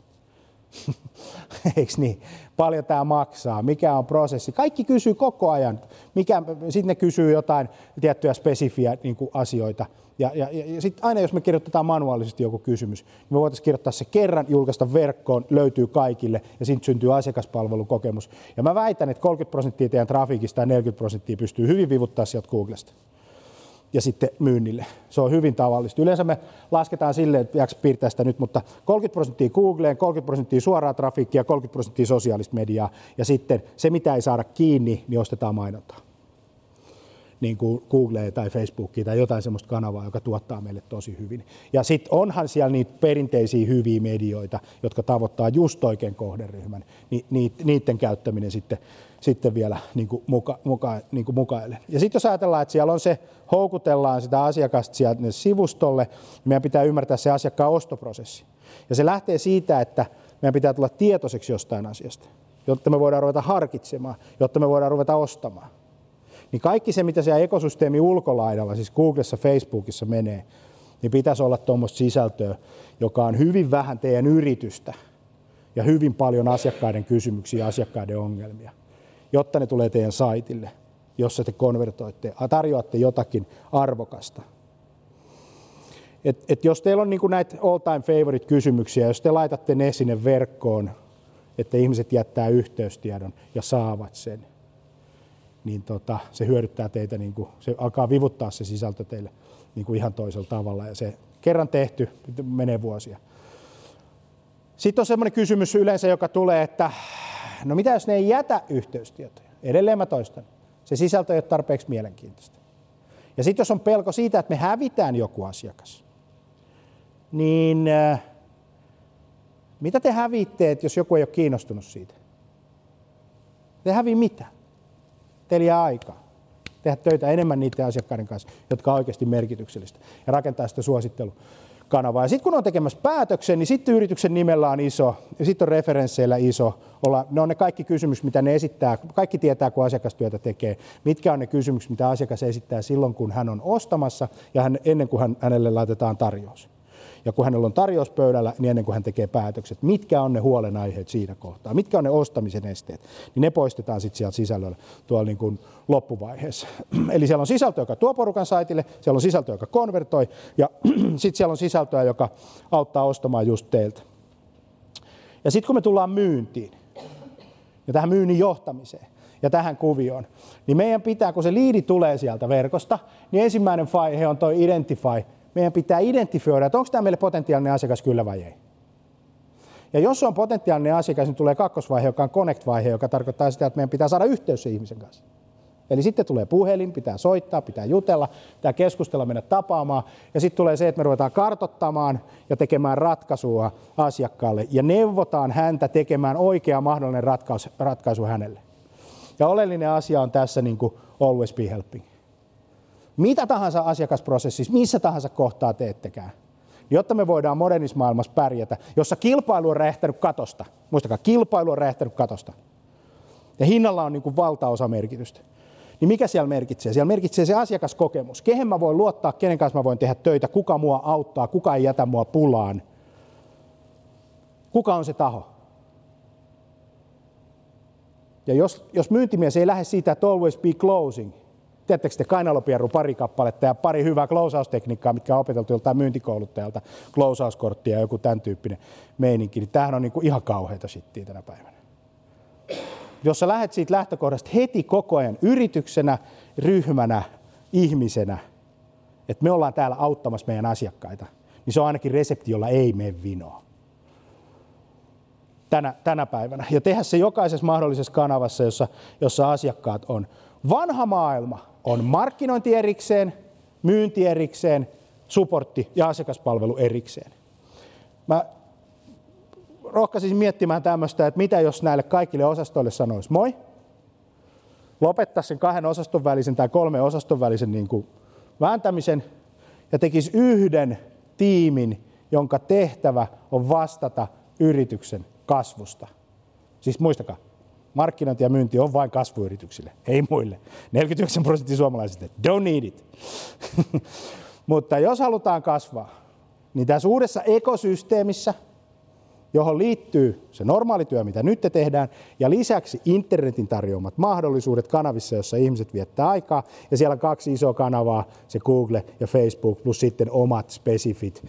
<laughs> Eikö niin? Paljon tämä maksaa, mikä on prosessi. Kaikki kysyy koko ajan. Sitten ne kysyy jotain tiettyjä spesifiä niin kuin asioita. Ja, ja, ja, sitten aina jos me kirjoitetaan manuaalisesti joku kysymys, niin me voitaisiin kirjoittaa se kerran, julkaista verkkoon, löytyy kaikille ja sitten syntyy asiakaspalvelukokemus. Ja mä väitän, että 30 prosenttia teidän trafiikista ja 40 prosenttia pystyy hyvin vivuttaa sieltä Googlesta ja sitten myynnille. Se on hyvin tavallista. Yleensä me lasketaan silleen, että jaksa piirtää sitä nyt, mutta 30 prosenttia Googleen, 30 prosenttia suoraa trafiikkia, 30 prosenttia sosiaalista mediaa ja sitten se, mitä ei saada kiinni, niin ostetaan mainontaa. niin kuin Googlea tai Facebookia tai jotain sellaista kanavaa, joka tuottaa meille tosi hyvin. Ja sitten onhan siellä niitä perinteisiä hyviä medioita, jotka tavoittaa just oikein kohderyhmän, niin niiden käyttäminen sitten, sitten vielä niin kuin muka, muka, niin kuin mukaille. Ja sitten jos ajatellaan, että siellä on se, houkutellaan sitä asiakasta sieltä sivustolle, niin meidän pitää ymmärtää se asiakkaan ostoprosessi. Ja se lähtee siitä, että meidän pitää tulla tietoiseksi jostain asiasta, jotta me voidaan ruveta harkitsemaan, jotta me voidaan ruveta ostamaan niin kaikki se, mitä siellä ekosysteemi ulkolaidalla, siis Googlessa, Facebookissa menee, niin pitäisi olla tuommoista sisältöä, joka on hyvin vähän teidän yritystä ja hyvin paljon asiakkaiden kysymyksiä asiakkaiden ongelmia, jotta ne tulee teidän saitille, jossa te konvertoitte, tarjoatte jotakin arvokasta. Et, et jos teillä on niin näitä all-time favorite kysymyksiä, jos te laitatte ne sinne verkkoon, että ihmiset jättää yhteystiedon ja saavat sen, niin tota, se hyödyttää teitä, niin kuin, se alkaa vivuttaa se sisältö teille niin kuin ihan toisella tavalla ja se kerran tehty menee vuosia. Sitten on semmoinen kysymys yleensä, joka tulee, että no mitä jos ne ei jätä yhteystietoja? Edelleen mä toistan. Se sisältö ei ole tarpeeksi mielenkiintoista. Ja sitten jos on pelko siitä, että me hävitään joku asiakas, niin äh, mitä te hävitte, jos joku ei ole kiinnostunut siitä? Te hävii mitä? Teillä jää aikaa tehdä töitä enemmän niiden asiakkaiden kanssa, jotka on oikeasti merkityksellistä ja rakentaa sitä suosittelukanavaa. Ja sitten kun on tekemässä päätöksen, niin sitten yrityksen nimellä on iso ja sitten on referensseillä iso. Olla, ne on ne kaikki kysymykset, mitä ne esittää. Kaikki tietää, kun asiakastyötä tekee. Mitkä on ne kysymykset, mitä asiakas esittää silloin, kun hän on ostamassa ja hän, ennen kuin hän, hänelle laitetaan tarjous ja kun hänellä on tarjous pöydällä, niin ennen kuin hän tekee päätökset, mitkä on ne huolenaiheet siinä kohtaa, mitkä on ne ostamisen esteet, niin ne poistetaan sitten sieltä sisällöllä tuolla niin kuin loppuvaiheessa. <clears throat> Eli siellä on sisältö, joka tuo porukan saitille, siellä on sisältö, joka konvertoi, ja <clears throat> sitten siellä on sisältöä, joka auttaa ostamaan just teiltä. Ja sitten kun me tullaan myyntiin, ja tähän myynnin johtamiseen, ja tähän kuvioon, niin meidän pitää, kun se liidi tulee sieltä verkosta, niin ensimmäinen vaihe on tuo identify, meidän pitää identifioida, että onko tämä meille potentiaalinen asiakas kyllä vai ei. Ja jos on potentiaalinen asiakas, niin tulee kakkosvaihe, joka on connect-vaihe, joka tarkoittaa sitä, että meidän pitää saada yhteys sen ihmisen kanssa. Eli sitten tulee puhelin, pitää soittaa, pitää jutella, pitää keskustella, mennä tapaamaan. Ja sitten tulee se, että me ruvetaan kartottamaan ja tekemään ratkaisua asiakkaalle. Ja neuvotaan häntä tekemään oikea mahdollinen ratkaisu, ratkaisu hänelle. Ja oleellinen asia on tässä niin kuin always be helping mitä tahansa asiakasprosessissa, missä tahansa kohtaa teettekään, jotta me voidaan modernissa maailmassa pärjätä, jossa kilpailu on räjähtänyt katosta. Muistakaa, kilpailu on räjähtänyt katosta. Ja hinnalla on niin kuin valtaosa merkitystä. Niin mikä siellä merkitsee? Siellä merkitsee se asiakaskokemus. Kehen mä voin luottaa, kenen kanssa mä voin tehdä töitä, kuka mua auttaa, kuka ei jätä mua pulaan. Kuka on se taho? Ja jos, jos myyntimies ei lähde siitä, että always be closing, Tiedättekö te kainalopierru pari kappaletta ja pari hyvää closeaustekniikkaa, mitkä on opeteltu joltain myyntikouluttajalta, closeauskorttia ja joku tämän tyyppinen meininki, niin tämähän on niin kuin ihan kauheita shittiä tänä päivänä. Jos sä lähdet siitä lähtökohdasta heti koko ajan yrityksenä, ryhmänä, ihmisenä, että me ollaan täällä auttamassa meidän asiakkaita, niin se on ainakin resepti, jolla ei mene vinoa. Tänä, tänä päivänä. Ja tehdä se jokaisessa mahdollisessa kanavassa, jossa, jossa asiakkaat on. Vanha maailma on markkinointi erikseen, myynti erikseen, supportti ja asiakaspalvelu erikseen. Mä rohkaisin miettimään tämmöistä, että mitä jos näille kaikille osastoille sanoisi moi, lopettaa sen kahden osaston välisen tai kolme osaston välisen niin kuin vääntämisen ja tekisi yhden tiimin, jonka tehtävä on vastata yrityksen kasvusta. Siis muistakaa, markkinointi ja myynti on vain kasvuyrityksille, ei muille. 49 prosenttia suomalaisista, don't need it. <laughs> Mutta jos halutaan kasvaa, niin tässä uudessa ekosysteemissä, johon liittyy se normaali työ, mitä nyt te tehdään, ja lisäksi internetin tarjoamat mahdollisuudet kanavissa, jossa ihmiset viettää aikaa, ja siellä on kaksi isoa kanavaa, se Google ja Facebook, plus sitten omat spesifit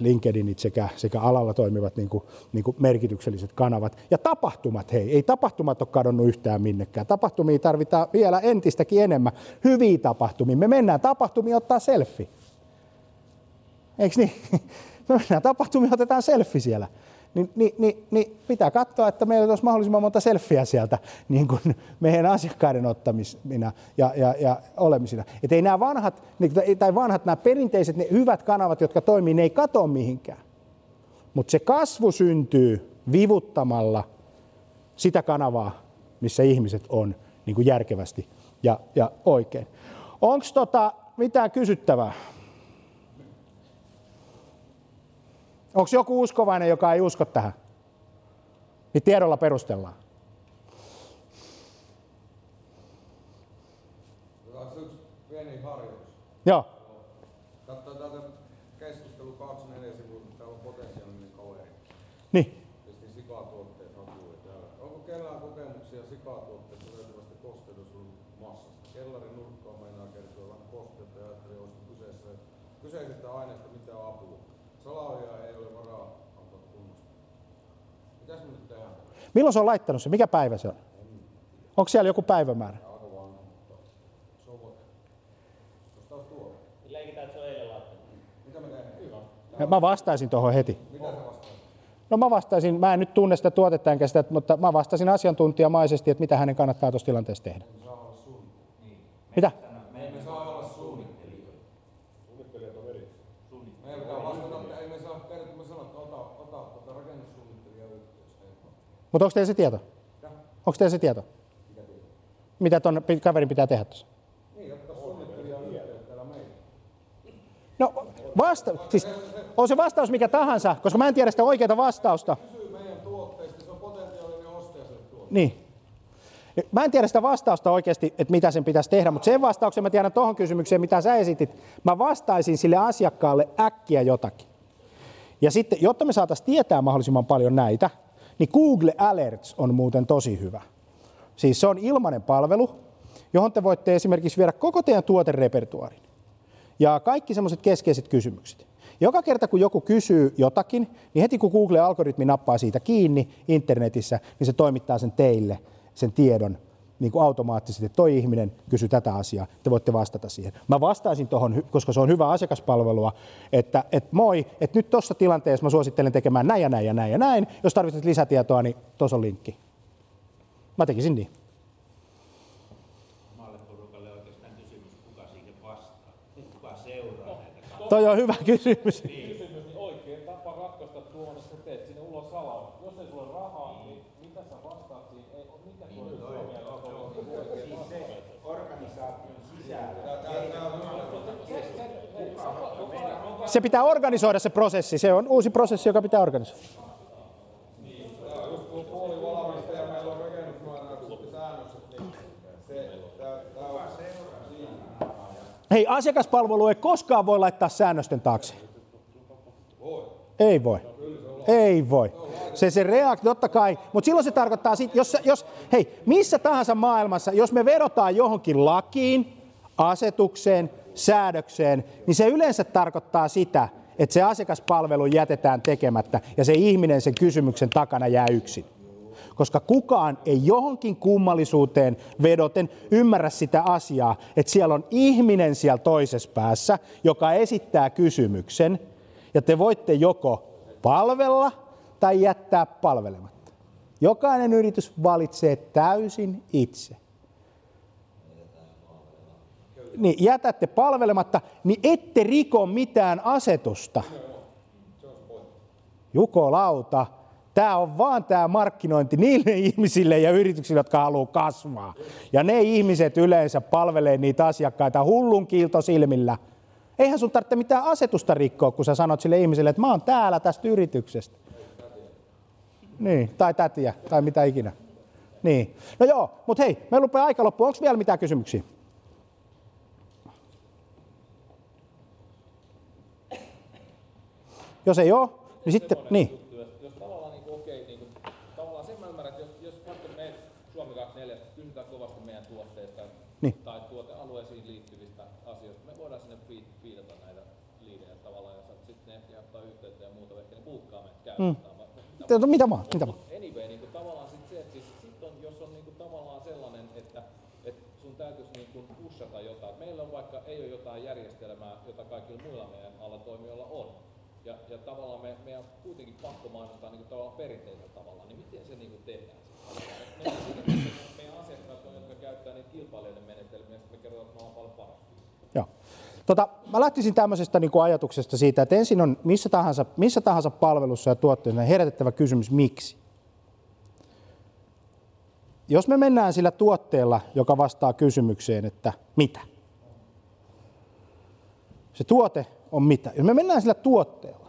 LinkedInit sekä, sekä alalla toimivat niin kuin, niin kuin merkitykselliset kanavat. Ja tapahtumat, hei, ei tapahtumat ole kadonnut yhtään minnekään. Tapahtumia tarvitaan vielä entistäkin enemmän. Hyviä tapahtumia. Me mennään tapahtumia ottaa selfie. Eikö niin? <laughs> Me mennään tapahtumia, otetaan selfie siellä. Niin, niin, niin, niin pitää katsoa, että meillä olisi mahdollisimman monta selfieä sieltä niin kuin meidän asiakkaiden ottamisina ja, ja, ja olemisina. Että ei nämä vanhat, niin, tai vanhat, nämä perinteiset, ne hyvät kanavat, jotka toimii, ne ei katoa mihinkään. Mutta se kasvu syntyy vivuttamalla sitä kanavaa, missä ihmiset on niin kuin järkevästi ja, ja oikein. Onko tota mitään kysyttävää? Onko joku uskovainen, joka ei usko tähän? Niin tiedolla perustellaan. Pieni harjoitus. Joo. Katsotaan täältä keskustelu 24 sivua, täällä on potentiaalinen kaveri. Niin. Pistin sikatuotteet hakuun. Ja Onko kellään kokemuksia sikatuotteista löytyvästä kosteutusmassasta? Kellarin nurkkaan meinaa kertoa vähän kosteutta ja ajattelin, olisiko kyseessä, kyseisestä aineesta mitä apua. Salaojaa ei ole varaa antaa tunnusta. Mitäs me nyt tehdään? Milloin se on laittanut se? Mikä päivä se on? Onko siellä joku päivämäärä? Ja Mä vastaisin tuohon heti. No mä vastaisin, mä en nyt tunne sitä tuotetta enkä sitä, mutta mä vastaisin asiantuntijamaisesti, että mitä hänen kannattaa tuossa tilanteessa tehdä. Mitä? Me emme saa olla suunnittelijoita. Suunnittelijat on eri. Meidän pitää vastata, että ei me saa kertoa, me sanoa, että ota, ota, ota rakennussuunnittelija yhteys. Mutta onko teillä se tieto? Onko teillä se tieto? Mitä pi- kaverin pitää tehdä tuossa? No vasta, siis on se vastaus mikä tahansa, koska mä en tiedä sitä oikeaa vastausta. Niin. Mä en tiedä sitä vastausta oikeasti, että mitä sen pitäisi tehdä, mutta sen vastauksen mä tiedän tuohon kysymykseen, mitä sä esitit. Mä vastaisin sille asiakkaalle äkkiä jotakin. Ja sitten, jotta me saataisiin tietää mahdollisimman paljon näitä, niin Google Alerts on muuten tosi hyvä. Siis se on ilmainen palvelu, johon te voitte esimerkiksi viedä koko teidän tuoterepertuaarin. Ja kaikki semmoiset keskeiset kysymykset. Joka kerta kun joku kysyy jotakin, niin heti kun Google-algoritmi nappaa siitä kiinni internetissä, niin se toimittaa sen teille, sen tiedon niin kuin automaattisesti, että toi ihminen kysyy tätä asiaa, te voitte vastata siihen. Mä vastaisin tuohon, koska se on hyvä asiakaspalvelua, että, että moi, että nyt tuossa tilanteessa mä suosittelen tekemään näin ja näin ja näin ja näin. Jos tarvitset lisätietoa, niin tuossa on linkki. Mä tekisin niin. Maalle porukalle oikeastaan kysymys, kuka siihen vastaa, kuka seuraa näitä Toi on hyvä kysymys. kysymys, niin oikein tapa ratkaista tuo on, että sä teet sinne ulos salaun. Jos ei sulla ole rahaa, niin mitä sä vastaat siihen? Ei, mikä tuo on Suomea niin oikein organisaation sisällä. Se pitää organisoida se prosessi. Se on uusi prosessi, joka pitää organisoida. Hei, asiakaspalvelu ei koskaan voi laittaa säännösten taakse. Ei voi. Ei voi. Se, se reaktio, totta kai, mutta silloin se tarkoittaa, sit, jos, jos, hei, missä tahansa maailmassa, jos me vedotaan johonkin lakiin, asetukseen, säädökseen, niin se yleensä tarkoittaa sitä, että se asiakaspalvelu jätetään tekemättä ja se ihminen sen kysymyksen takana jää yksin. Koska kukaan ei johonkin kummallisuuteen vedoten ymmärrä sitä asiaa, että siellä on ihminen siellä toisessa päässä, joka esittää kysymyksen, ja te voitte joko palvella tai jättää palvelematta. Jokainen yritys valitsee täysin itse. Niin jätätte palvelematta, niin ette riko mitään asetusta. Jukolauta, tämä on vaan tämä markkinointi niille ihmisille ja yrityksille, jotka haluaa kasvaa. Ja ne ihmiset yleensä palvelee niitä asiakkaita hullun kiiltosilmillä. Eihän sun tarvitse mitään asetusta rikkoa, kun sä sanot sille ihmiselle, että mä oon täällä tästä yrityksestä. Niin, tai tätiä, tai mitä ikinä. Niin. No joo, mutta hei, me rupeaa aika loppuun. Onko vielä mitään kysymyksiä? Jos ei ole, niin sitten, niin. Jos, tavallaan niin okei, niin kuin, tavallaan sen mä ymmärrän, että jos, jos vaikka me Suomi 24 kysytään kovasti meidän tuotteista Niin. tai tuotealueisiin liittyvistä asioista, me voidaan sinne fiidata näitä liidejä tavallaan, ja sitten ne ehkä ottaa yhteyttä ja muuta, ehkä ne puukkaa meitä Mm. käytetään. No, mitä vaan, mitä vaan. Anyway, niin kuin, tavallaan sit se, että siis, sit on, jos on niin kuin, tavallaan sellainen, että, että sun täytyisi niin kuin, pushata jotain. Meillä on vaikka ei ole jotain järjestelmää, jota kaikilla muilla meidän alla toimijoilla on. Ja, ja tavallaan me, meidän on kuitenkin pakko mainostaa niin tavallaan perinteisellä tavalla, niin miten se niin kuin tehdään? Meidän, meidän asiakkaat on, jotka käyttää niitä kilpailijoiden menetelmiä, me kerrotaan, että me ollaan paljon parempi. Joo. Tota, mä lähtisin tämmöisestä niin kuin ajatuksesta siitä, että ensin on missä tahansa, missä tahansa palvelussa ja tuotteessa herätettävä kysymys miksi. Jos me mennään sillä tuotteella, joka vastaa kysymykseen, että mitä. Se tuote on mitä. Jos me mennään sillä tuotteella,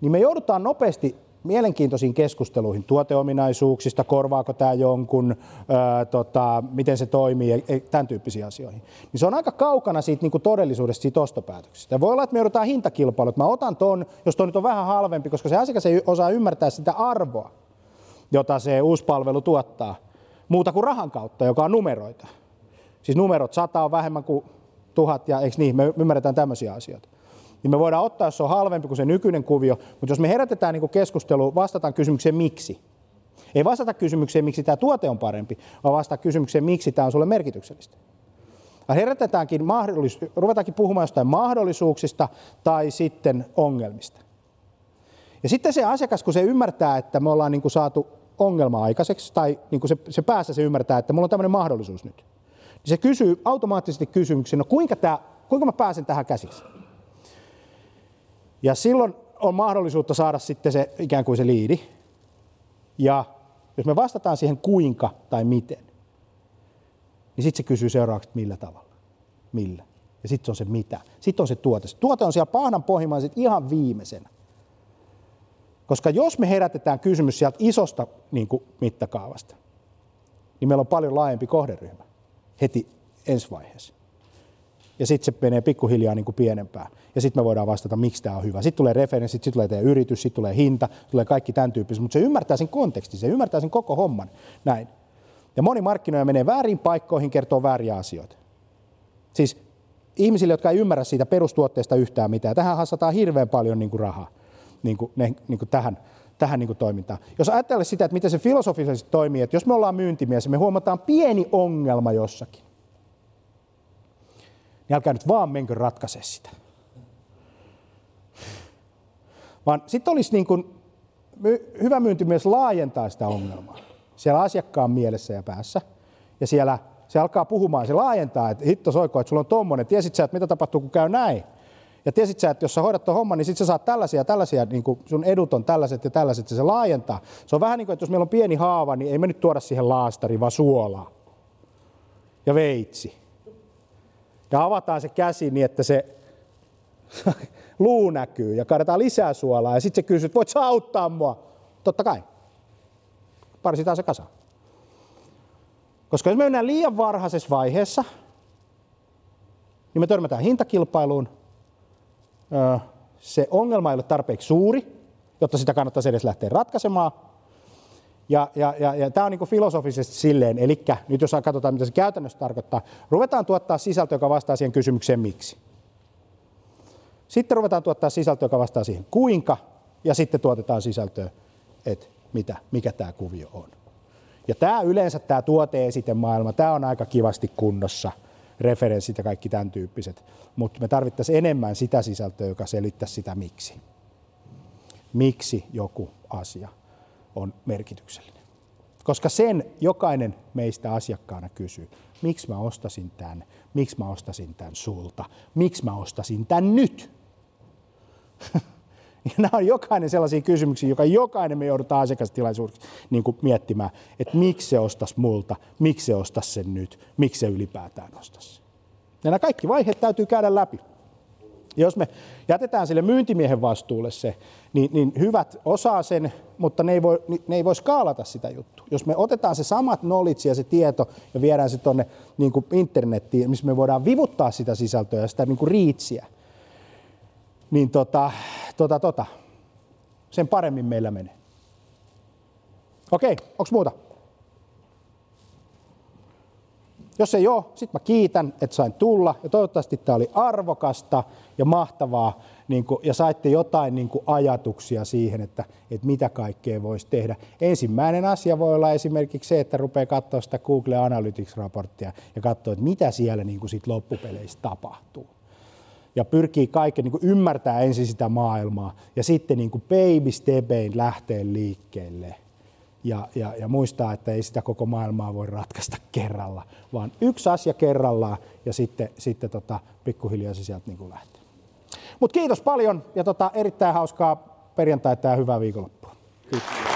niin me joudutaan nopeasti mielenkiintoisiin keskusteluihin tuoteominaisuuksista, korvaako tämä jonkun, ää, tota, miten se toimii, ja, tämän tyyppisiin asioihin. Niin se on aika kaukana siitä niin kuin todellisuudesta, siitä ostopäätöksestä. Ja voi olla, että me joudutaan hintakilpailu, että mä otan ton, jos toi nyt on vähän halvempi, koska se asiakas ei osaa ymmärtää sitä arvoa, jota se uusi palvelu tuottaa, muuta kuin rahan kautta, joka on numeroita. Siis numerot, sata on vähemmän kuin tuhat, ja eikö niin, me ymmärretään tämmöisiä asioita niin me voidaan ottaa, jos se on halvempi kuin se nykyinen kuvio, mutta jos me herätetään niin keskustelu, vastataan kysymykseen miksi. Ei vastata kysymykseen, miksi tämä tuote on parempi, vaan vastata kysymykseen, miksi tämä on sulle merkityksellistä. Ja herätetäänkin, mahdollis- ruvetaankin puhumaan jostain mahdollisuuksista tai sitten ongelmista. Ja sitten se asiakas, kun se ymmärtää, että me ollaan niin kuin saatu ongelma aikaiseksi, tai niin kuin se, se päässä se ymmärtää, että mulla on tämmöinen mahdollisuus nyt, niin se kysyy automaattisesti kysymyksen, no kuinka, tämä, kuinka mä pääsen tähän käsiksi? Ja silloin on mahdollisuutta saada sitten se ikään kuin se liidi. Ja jos me vastataan siihen kuinka tai miten, niin sitten se kysyy seuraavaksi, millä tavalla. Millä. Ja sitten on se mitä. Sitten on se tuote. Tuote on siellä pahdan pohjimman ihan viimeisenä. Koska jos me herätetään kysymys sieltä isosta niin kuin mittakaavasta, niin meillä on paljon laajempi kohderyhmä heti ensi vaiheessa ja sitten se menee pikkuhiljaa niin kuin pienempään. Ja sitten me voidaan vastata, miksi tämä on hyvä. Sitten tulee referenssit, sitten tulee teidän yritys, sitten tulee hinta, tulee kaikki tämän tyyppiset, mutta se ymmärtää sen kontekstin, se ymmärtää sen koko homman. Näin. Ja moni markkinoija menee väärin paikkoihin, kertoo vääriä asioita. Siis ihmisille, jotka ei ymmärrä siitä perustuotteesta yhtään mitään, tähän hassataan hirveän paljon niin kuin rahaa niin kuin ne, niin kuin tähän, tähän niin kuin toimintaan. Jos ajattelee sitä, että miten se filosofisesti toimii, että jos me ollaan myyntimies ja me huomataan pieni ongelma jossakin, niin älkää nyt vaan menkö ratkaise sitä. Vaan sitten olisi niin kuin, hyvä myyntimies laajentaa sitä ongelmaa siellä asiakkaan mielessä ja päässä. Ja siellä se alkaa puhumaan, se laajentaa, että hitto soiko, että sulla on tommonen. Tiesit sä, että mitä tapahtuu, kun käy näin? Ja tiesit sä, että jos sä hoidat tuon homman, niin sit sä saat tällaisia tällaisia, niin kuin sun edut on tällaiset ja tällaiset, ja se laajentaa. Se on vähän niin kuin, että jos meillä on pieni haava, niin ei me nyt tuoda siihen laastari, vaan suolaa. Ja veitsi ja avataan se käsi niin, että se <laughs> luu näkyy ja kaadetaan lisää suolaa ja sitten se kysyy, voit sä auttaa mua? Totta kai. Parsitaan se kasa. Koska jos me mennään liian varhaisessa vaiheessa, niin me törmätään hintakilpailuun. Se ongelma ei ole tarpeeksi suuri, jotta sitä kannattaisi edes lähteä ratkaisemaan. Ja, ja, ja, ja tämä on niin filosofisesti silleen, eli nyt jos katsotaan, mitä se käytännössä tarkoittaa, ruvetaan tuottaa sisältöä, joka vastaa siihen kysymykseen miksi. Sitten ruvetaan tuottaa sisältöä, joka vastaa siihen kuinka, ja sitten tuotetaan sisältöä, että mitä, mikä tämä kuvio on. Ja tämä yleensä, tämä tuoteesitemaailma, tämä on aika kivasti kunnossa, referenssit ja kaikki tämän tyyppiset, mutta me tarvittaisiin enemmän sitä sisältöä, joka selittäisi sitä miksi. Miksi joku asia on merkityksellinen. Koska sen jokainen meistä asiakkaana kysyy, miksi mä ostasin tämän, miksi mä ostasin tämän sulta, miksi mä ostasin tämän nyt. <laughs> Ja nämä on jokainen sellaisia kysymyksiä, joka jokainen me joudutaan asiakastilaisuudessa niin kuin miettimään, että miksi se ostas multa, miksi se ostas sen nyt, miksi se ylipäätään ostas. Ja nämä kaikki vaiheet täytyy käydä läpi. Ja jos me jätetään sille myyntimiehen vastuulle se, niin, niin hyvät osaa sen, mutta ne ei, voi, ne ei voi skaalata sitä juttua. Jos me otetaan se samat knowledge ja se tieto ja viedään se tuonne niin internettiin, missä me voidaan vivuttaa sitä sisältöä ja sitä niin kuin riitsiä, niin tota, tota, tota, sen paremmin meillä menee. Okei, onko muuta? Jos ei ole, sitten mä kiitän, että sain tulla ja toivottavasti tämä oli arvokasta ja mahtavaa niin kuin, ja saitte jotain niin ajatuksia siihen, että, että mitä kaikkea voisi tehdä. Ensimmäinen asia voi olla esimerkiksi se, että rupeaa katsoa sitä Google Analytics-raporttia ja katsoa, että mitä siellä niin sit loppupeleissä tapahtuu. Ja pyrkii kaiken, niin ymmärtää ensin sitä maailmaa ja sitten niin kuin baby stepein lähtee liikkeelle. Ja, ja, ja muistaa, että ei sitä koko maailmaa voi ratkaista kerralla, vaan yksi asia kerrallaan ja sitten, sitten tota, pikkuhiljaa se sieltä niin kuin lähtee. Mutta kiitos paljon ja tota, erittäin hauskaa perjantaita ja hyvää viikonloppua. Kiitos.